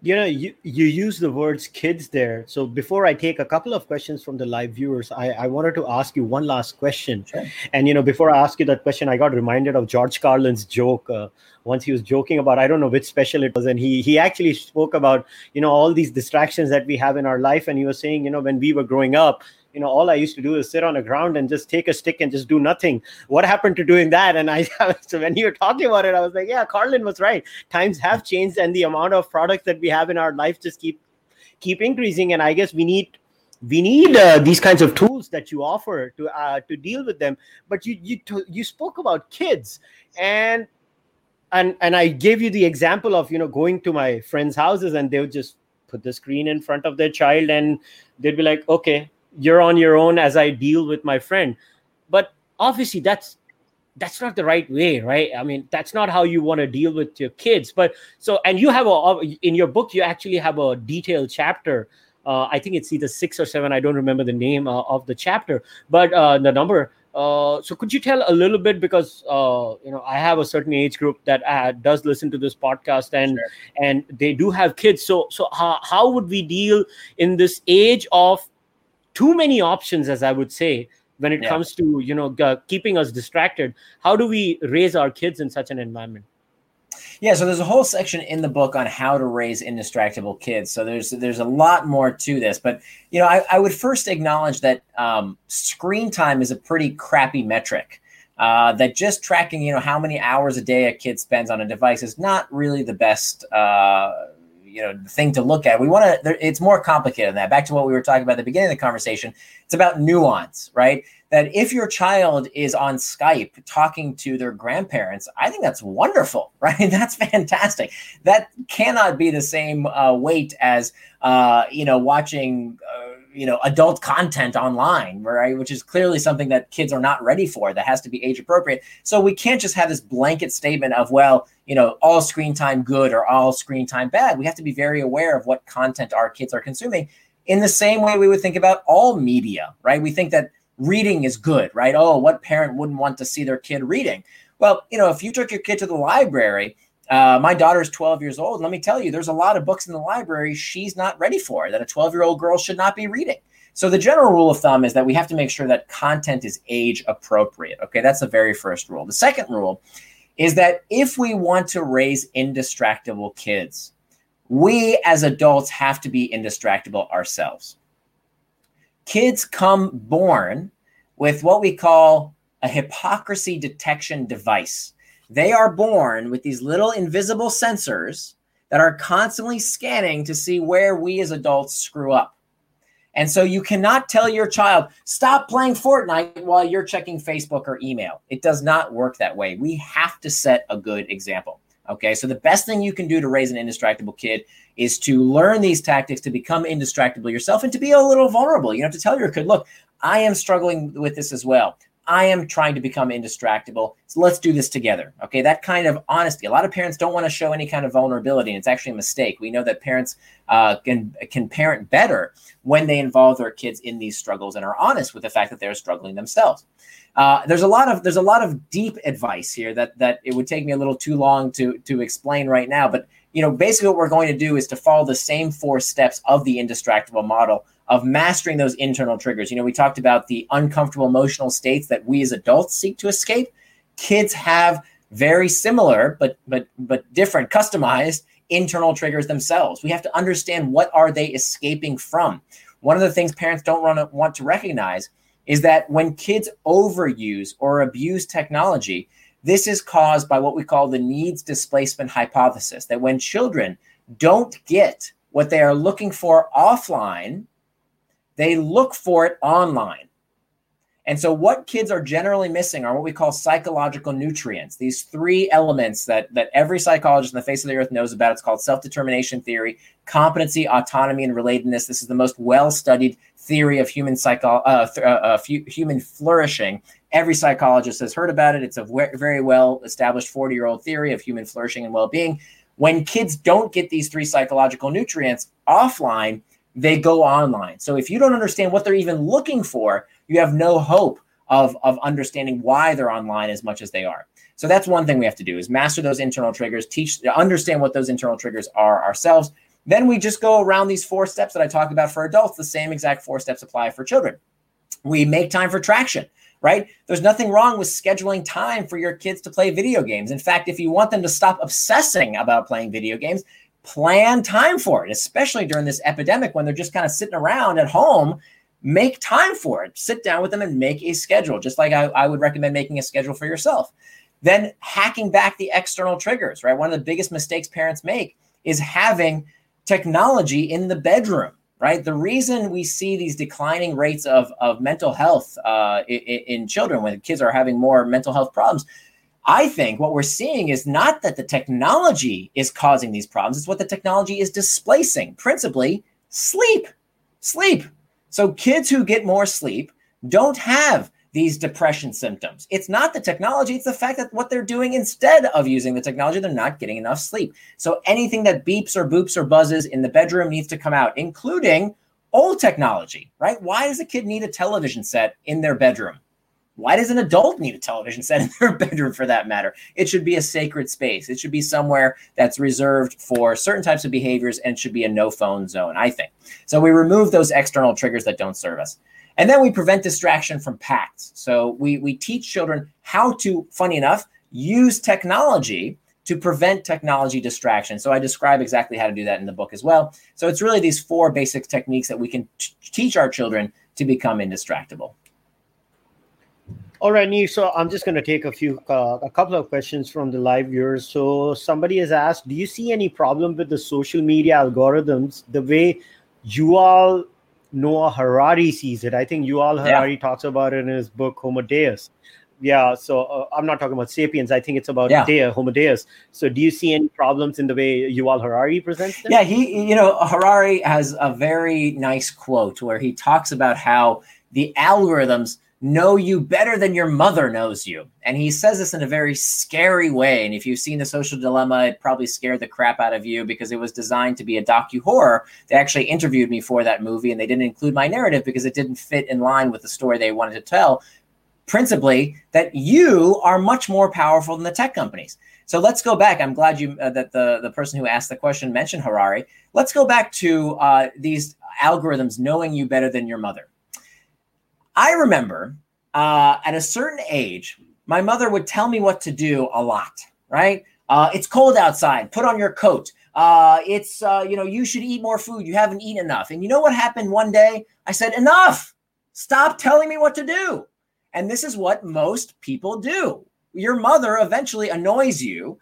you know you, you use the words kids there. So before i take a couple of questions from the live viewers i, I wanted to ask you one last question. Sure. and you know before i ask you that question i got reminded of george carlin's joke uh, once he was joking about i don't know which special it was and he he actually spoke about you know all these distractions that we have in our life. And he was saying you know when we were growing up you know all i used to do is sit on the ground and just take a stick and just do nothing. What happened to doing that? And i so when you were talking about it i was like yeah carlin was right. Times have changed and the amount of products that we have in our life just keep keep increasing. And i guess we need we need uh, these kinds of tools that you offer to uh, to deal with them. But you you you spoke about kids. And and and i gave you the example of you know going to my friends houses and they would just put the screen in front of their child and they'd be like okay you're on your own as I deal with my friend. But obviously, that's that's not the right way, right? I mean, that's not how you want to deal with your kids. But so, and you have a in your book, you actually have a detailed chapter. Uh, I think it's either six or seven. I don't remember the name uh, of the chapter, but uh, the number. Uh, so could you tell a little bit because uh, you know I have a certain age group that uh, does listen to this podcast and sure. and they do have kids. So so how, how would we deal in this age of too many options as i would say when it yeah. comes to you know uh, keeping us distracted how do we raise our kids in such an environment yeah, so there's a whole section in the book on how to raise indistractable kids. So there's there's a lot more to this, but you know, I, I would first acknowledge that um, screen time is a pretty crappy metric. Uh, that just tracking, you know, how many hours a day a kid spends on a device is not really the best uh, you know the thing to look at. We want to. It's more complicated than that. Back to what we were talking about at the beginning of the conversation. It's about nuance, right? That if your child is on Skype talking to their grandparents, I think that's wonderful, right? That's fantastic. That cannot be the same uh, weight as uh, you know watching. Uh, you know adult content online right? Which is clearly something that kids are not ready for that has to be age appropriate. So we can't just have this blanket statement of well you know all screen time good or all screen time bad. We have to be very aware of what content our kids are consuming in the same way we would think about all media right? We think that reading is good right? Oh what parent wouldn't want to see their kid reading? Well you know if you took your kid to the library uh, my daughter's 12 years old. Let me tell you, there's a lot of books in the library she's not ready for that a 12 year old girl should not be reading. So the general rule of thumb is that we have to make sure that content is age appropriate. Okay, that's the very first rule. The second rule is that if we want to raise indistractable kids, we as adults have to be indistractable ourselves. Kids come born with what we call a hypocrisy detection device. They are born with these little invisible sensors that are constantly scanning to see where we as adults screw up. And so you cannot tell your child, stop playing Fortnite while you're checking Facebook or email. It does not work that way. We have to set a good example. Okay. So the best thing you can do to raise an indistractable kid is to learn these tactics to become indistractable yourself and to be a little vulnerable. You have to tell your kid, look, I am struggling with this as well. I am trying to become indistractable. So let's do this together. Okay. That kind of honesty. A lot of parents don't want to show any kind of vulnerability. And it's actually a mistake. We know that parents uh, can, can parent better when they involve their kids in these struggles and are honest with the fact that they're struggling themselves. Uh, there's a lot of there's a lot of deep advice here that that it would take me a little too long to to explain right now. But you know, basically what we're going to do is to follow the same four steps of the indistractable model of mastering those internal triggers. You know, we talked about the uncomfortable emotional states that we as adults seek to escape. Kids have very similar but but but different customized internal triggers themselves. We have to understand what are they escaping from. One of the things parents don't want to recognize is that when kids overuse or abuse technology, this is caused by what we call the needs displacement hypothesis that when children don't get what they are looking for offline, they look for it online. And so, what kids are generally missing are what we call psychological nutrients. These three elements that, that every psychologist on the face of the earth knows about. It's called self determination theory, competency, autonomy, and relatedness. This is the most well studied theory of human psycho- uh, uh, uh, human flourishing. Every psychologist has heard about it. It's a very well established 40 year old theory of human flourishing and well being. When kids don't get these three psychological nutrients offline, they go online. So if you don't understand what they're even looking for, you have no hope of, of understanding why they're online as much as they are. So that's one thing we have to do is master those internal triggers, teach, understand what those internal triggers are ourselves. Then we just go around these four steps that I talked about for adults. The same exact four steps apply for children. We make time for traction, right? There's nothing wrong with scheduling time for your kids to play video games. In fact, if you want them to stop obsessing about playing video games, plan time for it, especially during this epidemic when they're just kind of sitting around at home. Make time for it. Sit down with them and make a schedule, just like I, I would recommend making a schedule for yourself. Then hacking back the external triggers, right? One of the biggest mistakes parents make is having technology in the bedroom, right? The reason we see these declining rates of, of mental health uh, in, in children when kids are having more mental health problems I think what we're seeing is not that the technology is causing these problems, it's what the technology is displacing, principally sleep. Sleep. So kids who get more sleep don't have these depression symptoms. It's not the technology, it's the fact that what they're doing instead of using the technology, they're not getting enough sleep. So anything that beeps or boops or buzzes in the bedroom needs to come out, including old technology, right? Why does a kid need a television set in their bedroom? Why does an adult need a television set in their bedroom for that matter? It should be a sacred space. It should be somewhere that's reserved for certain types of behaviors and should be a no phone zone, I think. So we remove those external triggers that don't serve us. And then we prevent distraction from pacts. So we, we teach children how to, funny enough, use technology to prevent technology distraction. So I describe exactly how to do that in the book as well. So it's really these four basic techniques that we can t- teach our children to become indistractable. All right, Nir. So I'm just going to take a few, uh, a couple of questions from the live viewers. So somebody has asked, do you see any problem with the social media algorithms the way Yuval Noah Harari sees it? I think Yuval Harari yeah. talks about it in his book Homo Deus. Yeah, so uh, I'm not talking about sapiens. I think it's about yeah. Dea, Homo Deus. So, do you see any problems in the way Yuval Harari presents them? Yeah, he, you know, Harari has a very nice quote where he talks about how the algorithms know you better than your mother knows you. And he says this in a very scary way. And if you've seen The Social Dilemma, it probably scared the crap out of you because it was designed to be a docu horror. They actually interviewed me for that movie and they didn't include my narrative because it didn't fit in line with the story they wanted to tell. principally that you are much more powerful than the tech companies. So let's go back. I'm glad you uh, that the the person who asked the question mentioned Harari. Let's go back to uh, these algorithms knowing you better than your mother. I remember uh, at a certain age, my mother would tell me what to do a lot. Right? Uh, it's cold outside. Put on your coat. Uh, it's uh, you know you should eat more food. You haven't eaten enough. And you know what happened one day? I said enough. Stop telling me what to do. And this is what most people do. Your mother eventually annoys you,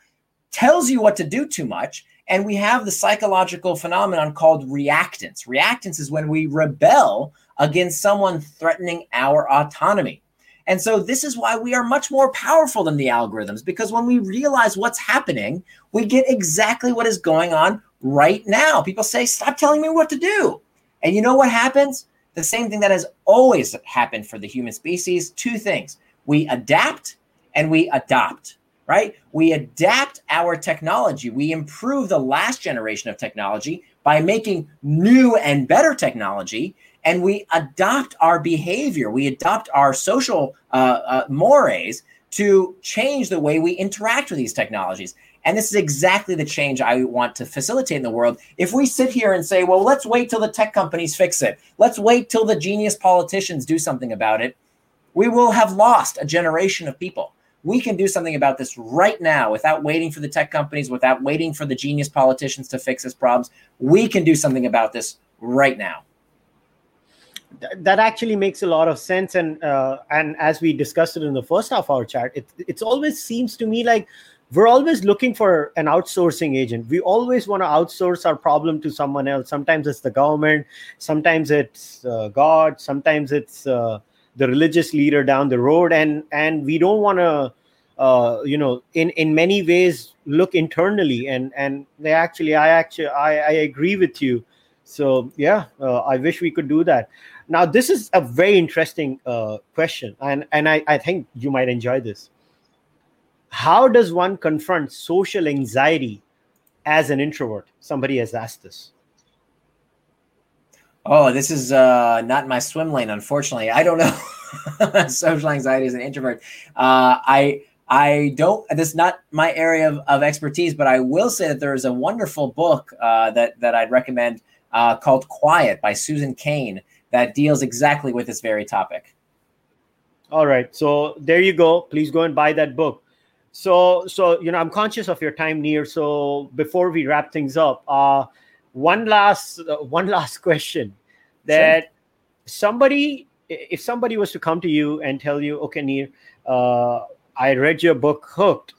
tells you what to do too much, and we have the psychological phenomenon called reactance. Reactance is when we rebel against someone threatening our autonomy. And so this is why we are much more powerful than the algorithms because when we realize what's happening, we get exactly what is going on right now. People say, "Stop telling me what to do." And you know what happens? The same thing that has always happened for the human species, two things. We adapt and we adopt right? We adapt our technology. We improve the last generation of technology by making new and better technology, and we adopt our behavior. We adopt our social uh, uh, mores to change the way we interact with these technologies. And this is exactly the change I want to facilitate in the world. If we sit here and say, well, let's wait till the tech companies fix it, let's wait till the genius politicians do something about it, we will have lost a generation of people we can do something about this right now without waiting for the tech companies, without waiting for the genius politicians to fix this problems. We can do something about this right now. That actually makes a lot of sense, and uh, and as we discussed it in the first half of our chat, it it always seems to me like we're always looking for an outsourcing agent. We always want to outsource our problem to someone else. Sometimes it's the government, sometimes it's uh, God, sometimes it's uh, the religious leader down the road. And and we don't want to uh, you know in in many ways look internally. And and they actually i actually i, I agree with you. So yeah uh, i wish we could do that now this is a very interesting uh, question and and I, I think you might enjoy this how does one confront social anxiety as an introvert somebody has asked this Oh, this is uh, not my swim lane, unfortunately. I don't know social anxiety as an introvert. Uh, I I don't. This is not my area of, of expertise, but I will say that there is a wonderful book uh, that that I'd recommend uh, called "Quiet" by Susan Cain that deals exactly with this very topic. All right, so there you go. Please go and buy that book. So, so you know, I'm conscious of your time, Nir. So before we wrap things up, uh, one last uh, one last question that sure. somebody if somebody was to come to you and tell you okay Nir, uh, i read your book hooked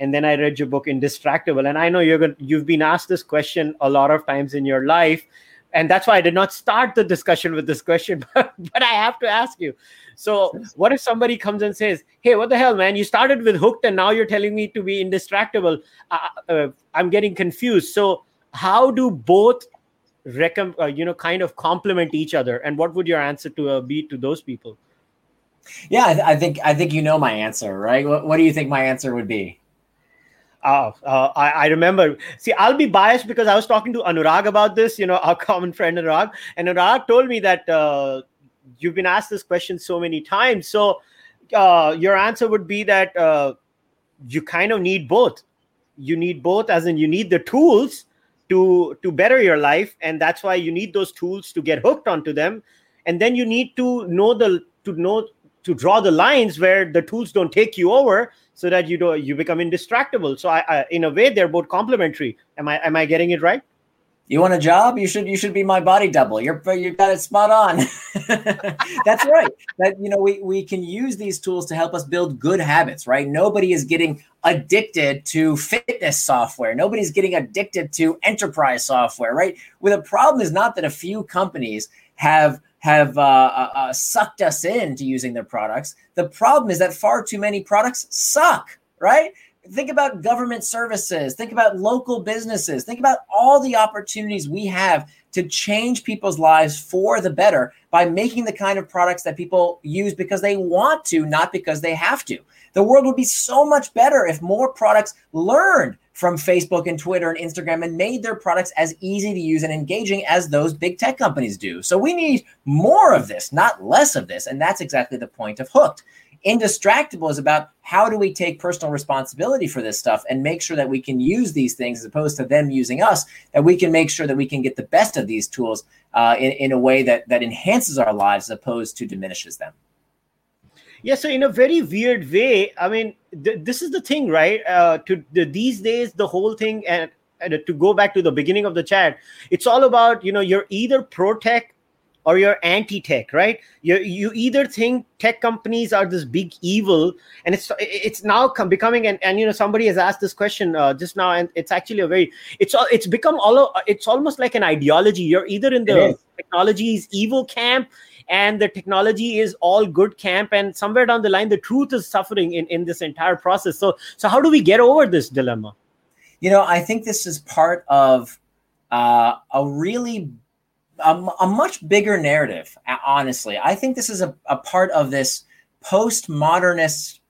and then i read your book indistractable and i know you're going you've been asked this question a lot of times in your life and that's why i did not start the discussion with this question but, i have to ask you. So what if somebody comes and says hey what the hell man? You started with hooked and now you're telling me to be indistractable. Uh, uh, i'm getting confused. So how do both recom- uh, you know kind of complement each other? And what would your answer to uh, be to those people? Yeah I, th- I, think i think you know my answer right? What, what do you think my answer would be Oh, uh, I, I, remember. See, I'll be biased because I was talking to Anurag about this, you know, our common friend Anurag. And Anurag told me that uh, you've been asked this question so many times. So uh, your answer would be that uh, you kind of need both. You need both, as in you need the tools to to better your life and that's why you need those tools to get hooked onto them and then you need to know the to know to draw the lines where the tools don't take you over so that you do you become indistractable. So I, I in a way they're both complementary. Am i am i getting it right? You want a job? You should you should be my body double. You're you got it spot on. That's right. That you know we we can use these tools to help us build good habits right? Nobody is getting addicted to fitness software. Nobody's getting addicted to enterprise software right? Well the problem is not that a few companies have have uh, uh, uh sucked us into using their products. The problem is that far too many products suck right? Think about government services, think about local businesses, think about all the opportunities we have to change people's lives for the better by making the kind of products that people use because they want to, not because they have to. The world would be so much better if more products learned from Facebook and Twitter and Instagram and made their products as easy to use and engaging as those big tech companies do. So we need more of this, not less of this. And that's exactly the point of Hooked Indistractable is about how do we take personal responsibility for this stuff and make sure that we can use these things as opposed to them using us, that we can make sure that we can get the best of these tools uh, in, in a way that, that enhances our lives as opposed to diminishes them. Yeah, so in a very weird way, I mean, th- this is the thing, right? Uh, to the, these days, the whole thing, and, and to go back to the beginning of the chat, it's all about you know you're either pro tech or you're anti-tech right? You, you either think tech companies are this big evil and it's it's now becoming and, and you know somebody has asked this question uh, just now and it's actually a very it's all it's become all it's almost like an ideology. You're either in the technology's evil camp and the technology is all good camp and somewhere down the line the truth is suffering in in this entire process. So so how do we get over this dilemma? You know i think this is part of uh, a really a, a, much bigger narrative honestly. I think this is a, a part of this postmodernist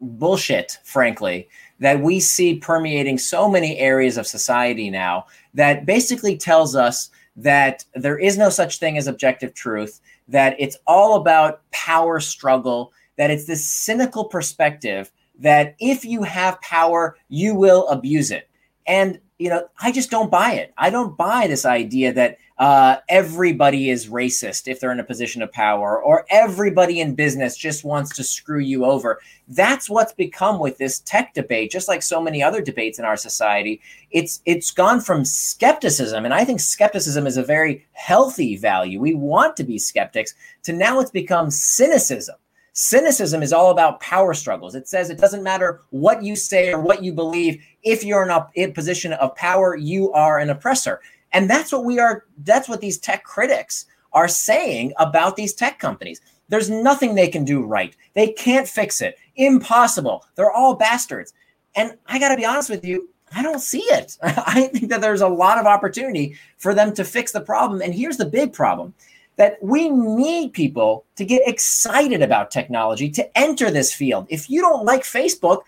bullshit frankly that we see permeating so many areas of society now that basically tells us that there is no such thing as objective truth, that it's all about power struggle, that it's this cynical perspective that if you have power, you will abuse it. And, you know, I just don't buy it. I don't buy this idea that uh, everybody is racist if they're in a position of power, or everybody in business just wants to screw you over. That's what's become with this tech debate, just like so many other debates in our society. It's it's gone from skepticism, and I think skepticism is a very healthy value. We want to be skeptics, to now it's become cynicism. Cynicism is all about power struggles. It says it doesn't matter what you say or what you believe. If you're in a, in a position of power, you are an oppressor. And that's what we are, that's what these tech critics are saying about these tech companies. There's nothing they can do right. They can't fix it. Impossible. They're all bastards. And I got to be honest with you, I don't see it. I think that there's a lot of opportunity for them to fix the problem. And here's the big problem that we need people to get excited about technology to enter this field. If you don't like Facebook,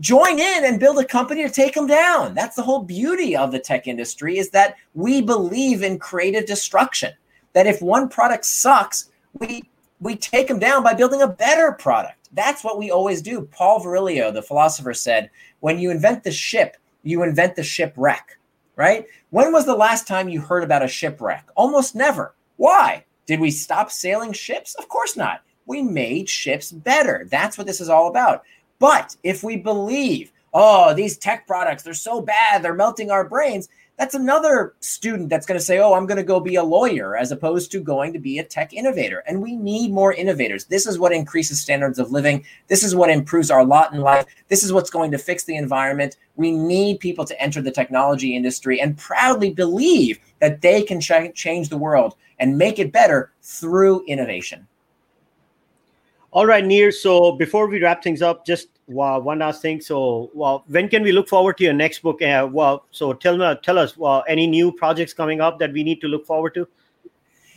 join in and build a company to take them down. That's the whole beauty of the tech industry is that we believe in creative destruction. That if one product sucks, we we take them down by building a better product. That's what we always do. Paul Virilio, the philosopher, said, when you invent the ship, you invent the shipwreck, right? When was the last time you heard about a shipwreck? Almost never. Why? Did we stop sailing ships? Of course not. We made ships better. That's what this is all about. But if we believe, oh, these tech products, they're so bad, they're melting our brains, that's another student that's going to say, oh, I'm going to go be a lawyer as opposed to going to be a tech innovator. And we need more innovators. This is what increases standards of living. This is what improves our lot in life. This is what's going to fix the environment. We need people to enter the technology industry and proudly believe that they can ch- change the world and make it better through innovation. All right, Nir. So before we wrap things up, just uh, one last thing. So, well, when can we look forward to your next book? Uh, well, so tell me, tell us, well, any new projects coming up that we need to look forward to?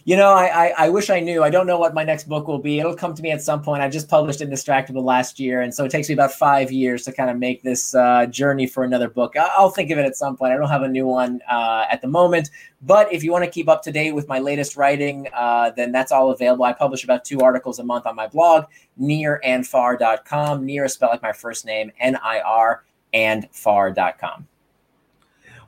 You know, I, I, I wish I knew. I don't know what my next book will be. It'll come to me at some point. I just published Indistractable last year, and so it takes me about five years to kind of make this uh, journey for another book. I'll think of it at some point. I don't have a new one uh, at the moment, but if you want to keep up to date with my latest writing, uh, then that's all available. I publish about two articles a month on my blog, nirandfar.com. Near is spelled like my first name, N I R, and far.com.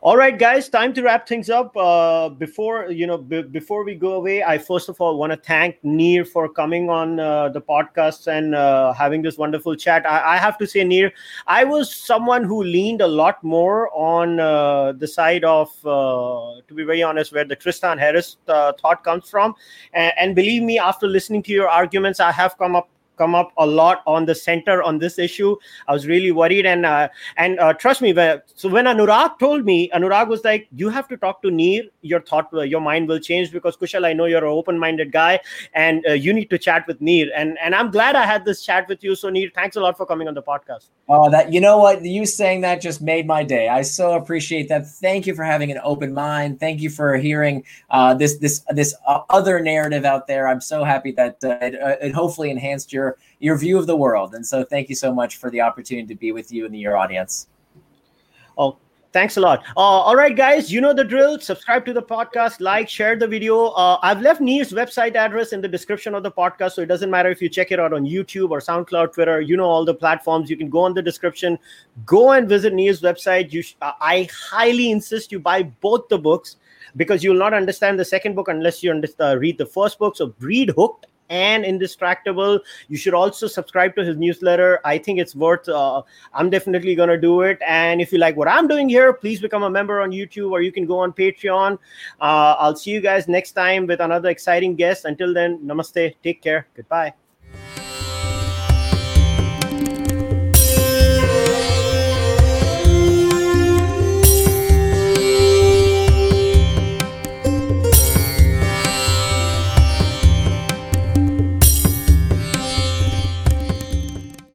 All right, guys, time to wrap things up. Uh, before you know, b- before we go away, I first of all want to thank Nir for coming on uh, the podcast and uh, having this wonderful chat. I-, I, have to say, Nir, I was someone who leaned a lot more on uh, the side of, uh, to be very honest, where the Tristan Harris uh, thought comes from. And-, and believe me, after listening to your arguments, I have come up come up a lot on the center on this issue. I was really worried, and uh, and uh, trust me. So when Anurag told me, Anurag was like, "You have to talk to Nir. Your thought, uh, your mind will change because Kushal, I know you're an open-minded guy, and uh, you need to chat with Nir." And and I'm glad I had this chat with you. So Nir, thanks a lot for coming on the podcast. Oh, that you know what you saying that just made my day. I so appreciate that. Thank you for having an open mind. Thank you for hearing uh, this this this uh, other narrative out there. I'm so happy that it, it hopefully enhanced your your view of the world. And so, thank you so much for the opportunity to be with you and your audience. Oh, Thanks a lot. Uh, all right, guys, you know the drill. Subscribe to the podcast, like, share the video. Uh, I've left Nir's website address in the description of the podcast, so it doesn't matter if you check it out on YouTube or SoundCloud, Twitter. You know all the platforms. You can go on the description, go and visit Nir's website. You, sh- I highly insist you buy both the books because you will not understand the second book unless you uh, read the first book. So read Hooked and indistractable. You should also subscribe to his newsletter. I think it's worth uh, i'm definitely going to do it. And if you like what i'm doing here please become a member on youtube or you can go on patreon. Uh, i'll see you guys next time with another exciting guest. Until then namaste. Take care. Goodbye